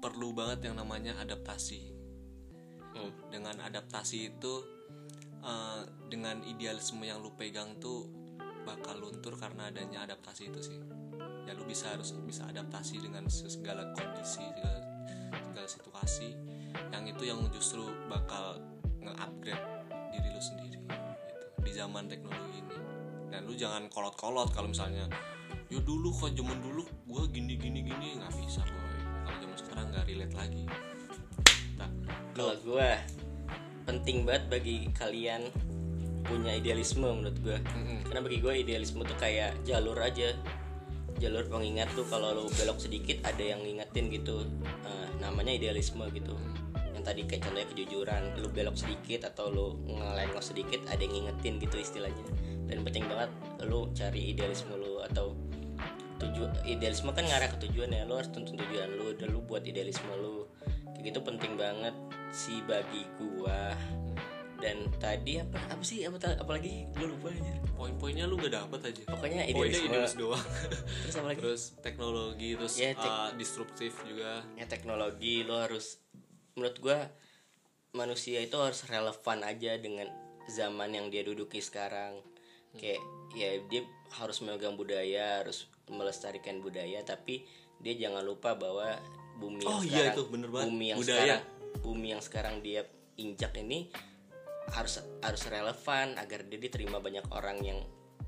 perlu banget yang namanya adaptasi. Hmm. Dengan adaptasi itu uh, dengan idealisme yang lu pegang tuh bakal luntur karena adanya adaptasi itu sih. Ya lu bisa harus bisa adaptasi dengan segala kondisi, segala, segala situasi. Yang itu yang justru bakal nge-upgrade diri lu sendiri di zaman teknologi ini. Dan lu jangan kolot-kolot kalau misalnya ya dulu kok zaman dulu gue gini gini gini. Nggak bisa boy. Kalau zaman sekarang nggak relate lagi. Nah, kalau gue penting banget bagi kalian punya idealisme menurut gue Mm-mm. karena bagi gue idealisme tuh kayak jalur aja. Jalur pengingat tuh kalau lu belok sedikit ada yang ngingetin gitu. Eh, namanya idealisme gitu yang tadi kayak contohnya kejujuran lu belok sedikit atau lu ngelengok sedikit ada yang ngingetin gitu istilahnya. Dan penting banget lu cari idealisme lu atau tujuan idealisme kan ngarah ke tujuan ya lu harus tuntun tujuan lu dan lu buat idealisme lu. Kayak gitu penting banget sih bagi gua. Dan tadi apa apa sih apa apalagi gue lupa aja. Poin-poinnya lu gak dapet aja. Pokoknya poinnya idealisme. idealis doang. Terus apa lagi? Terus teknologi terus Ya, tek- uh, disruptif juga. Ya teknologi lo harus menurut gua manusia itu harus relevan aja dengan zaman yang dia duduki sekarang kayak ya dia harus memegang budaya harus melestarikan budaya tapi dia jangan lupa bahwa bumi yang Oh, iya sekarang itu, bener banget. bumi yang Budaya. sekarang bumi yang sekarang dia injak ini harus harus relevan agar dia diterima banyak orang yang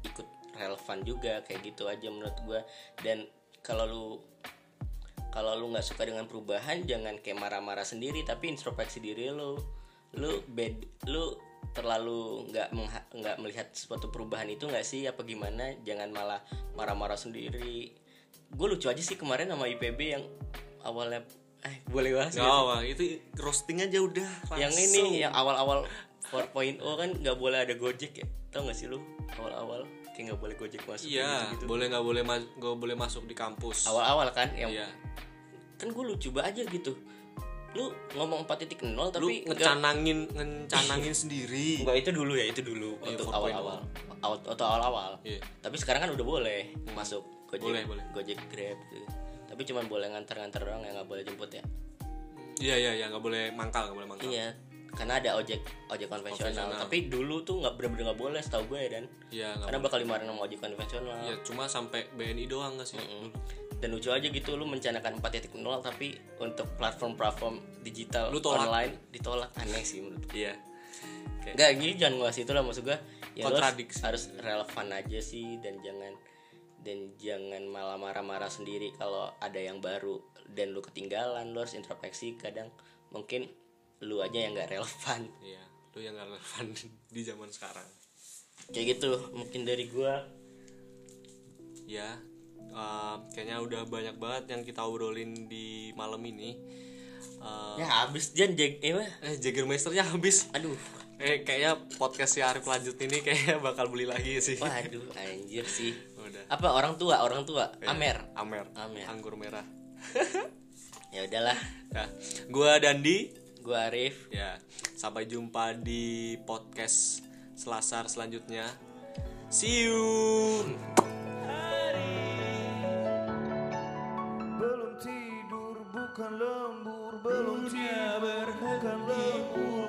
ikut relevan juga kayak gitu aja menurut gua dan kalau lu kalau lu nggak suka dengan perubahan jangan kayak marah-marah sendiri tapi introspeksi diri lu. Lu bed lu terlalu nggak nggak melihat suatu perubahan itu nggak sih? Apa gimana? Jangan malah marah-marah sendiri. Gue lucu aja sih kemarin sama IPB yang awalnya eh boleh bahas Gak nggak apa itu roasting aja udah yang langsung. ini yang awal-awal 4.0 kan nggak boleh ada gojek ya? Tau gak sih lu? Awal-awal kayak nggak boleh gojek masuk iya gitu, boleh nggak boleh nggak boleh masuk di kampus. Awal-awal kan yang iya. kan gue lucu aja gitu. Lu ngomong 4.0 lu tapi nggak ngecanangin ngecanangin (laughs) sendiri. Enggak itu dulu ya itu dulu. Iya, untuk 4.0. awal-awal. awal atau awal-awal. Iya. tapi sekarang kan udah boleh masuk gojek Boleh, boleh. gojek grab gitu. tapi cuman boleh ngantar-ngantar doang ya nggak boleh jemput ya. Iya iya iya nggak boleh mangkal nggak boleh mangkal. Iya karena ada ojek ojek konvensional, tapi dulu tuh nggak bener-bener nggak boleh setahu gue dan iya nggak karena bakal dimarahin sama ojek konvensional Iya, cuma sampai BNI doang gak sih? Dulu. dan lucu aja gitu lu mencanakan 4.0 tapi untuk platform-platform digital Lu tolak. online ditolak aneh sih menurut gue. Iya. kayak Enggak gini jangan nguas itu lah maksud gua ya Kontradiksi. harus relevan aja sih dan jangan dan jangan malah marah-marah sendiri kalau ada yang baru dan lu ketinggalan lu harus introspeksi kadang mungkin lu aja yang nggak relevan. (laughs) Iya lu yang gak relevan (laughs) di zaman sekarang. Kayak gitu mungkin dari gua. Ya eh, kayaknya udah banyak banget yang kita obrolin di malam ini. Eh, ya habis jan jag eh eh Jagermeisternya habis. Aduh. Eh kayaknya podcast si Arif lanjut ini kayaknya bakal beli lagi sih. Waduh anjir sih. Udah apa orang tua orang tua? Ya, Amer? Amer. Amer. anggur merah. (laughs) Ya udahlah. Ya gua Dandi gua Arif. Ya sampai jumpa di podcast Selasar selanjutnya. See you. Belum tidur bukan lembur. Belum tidur bukan lembur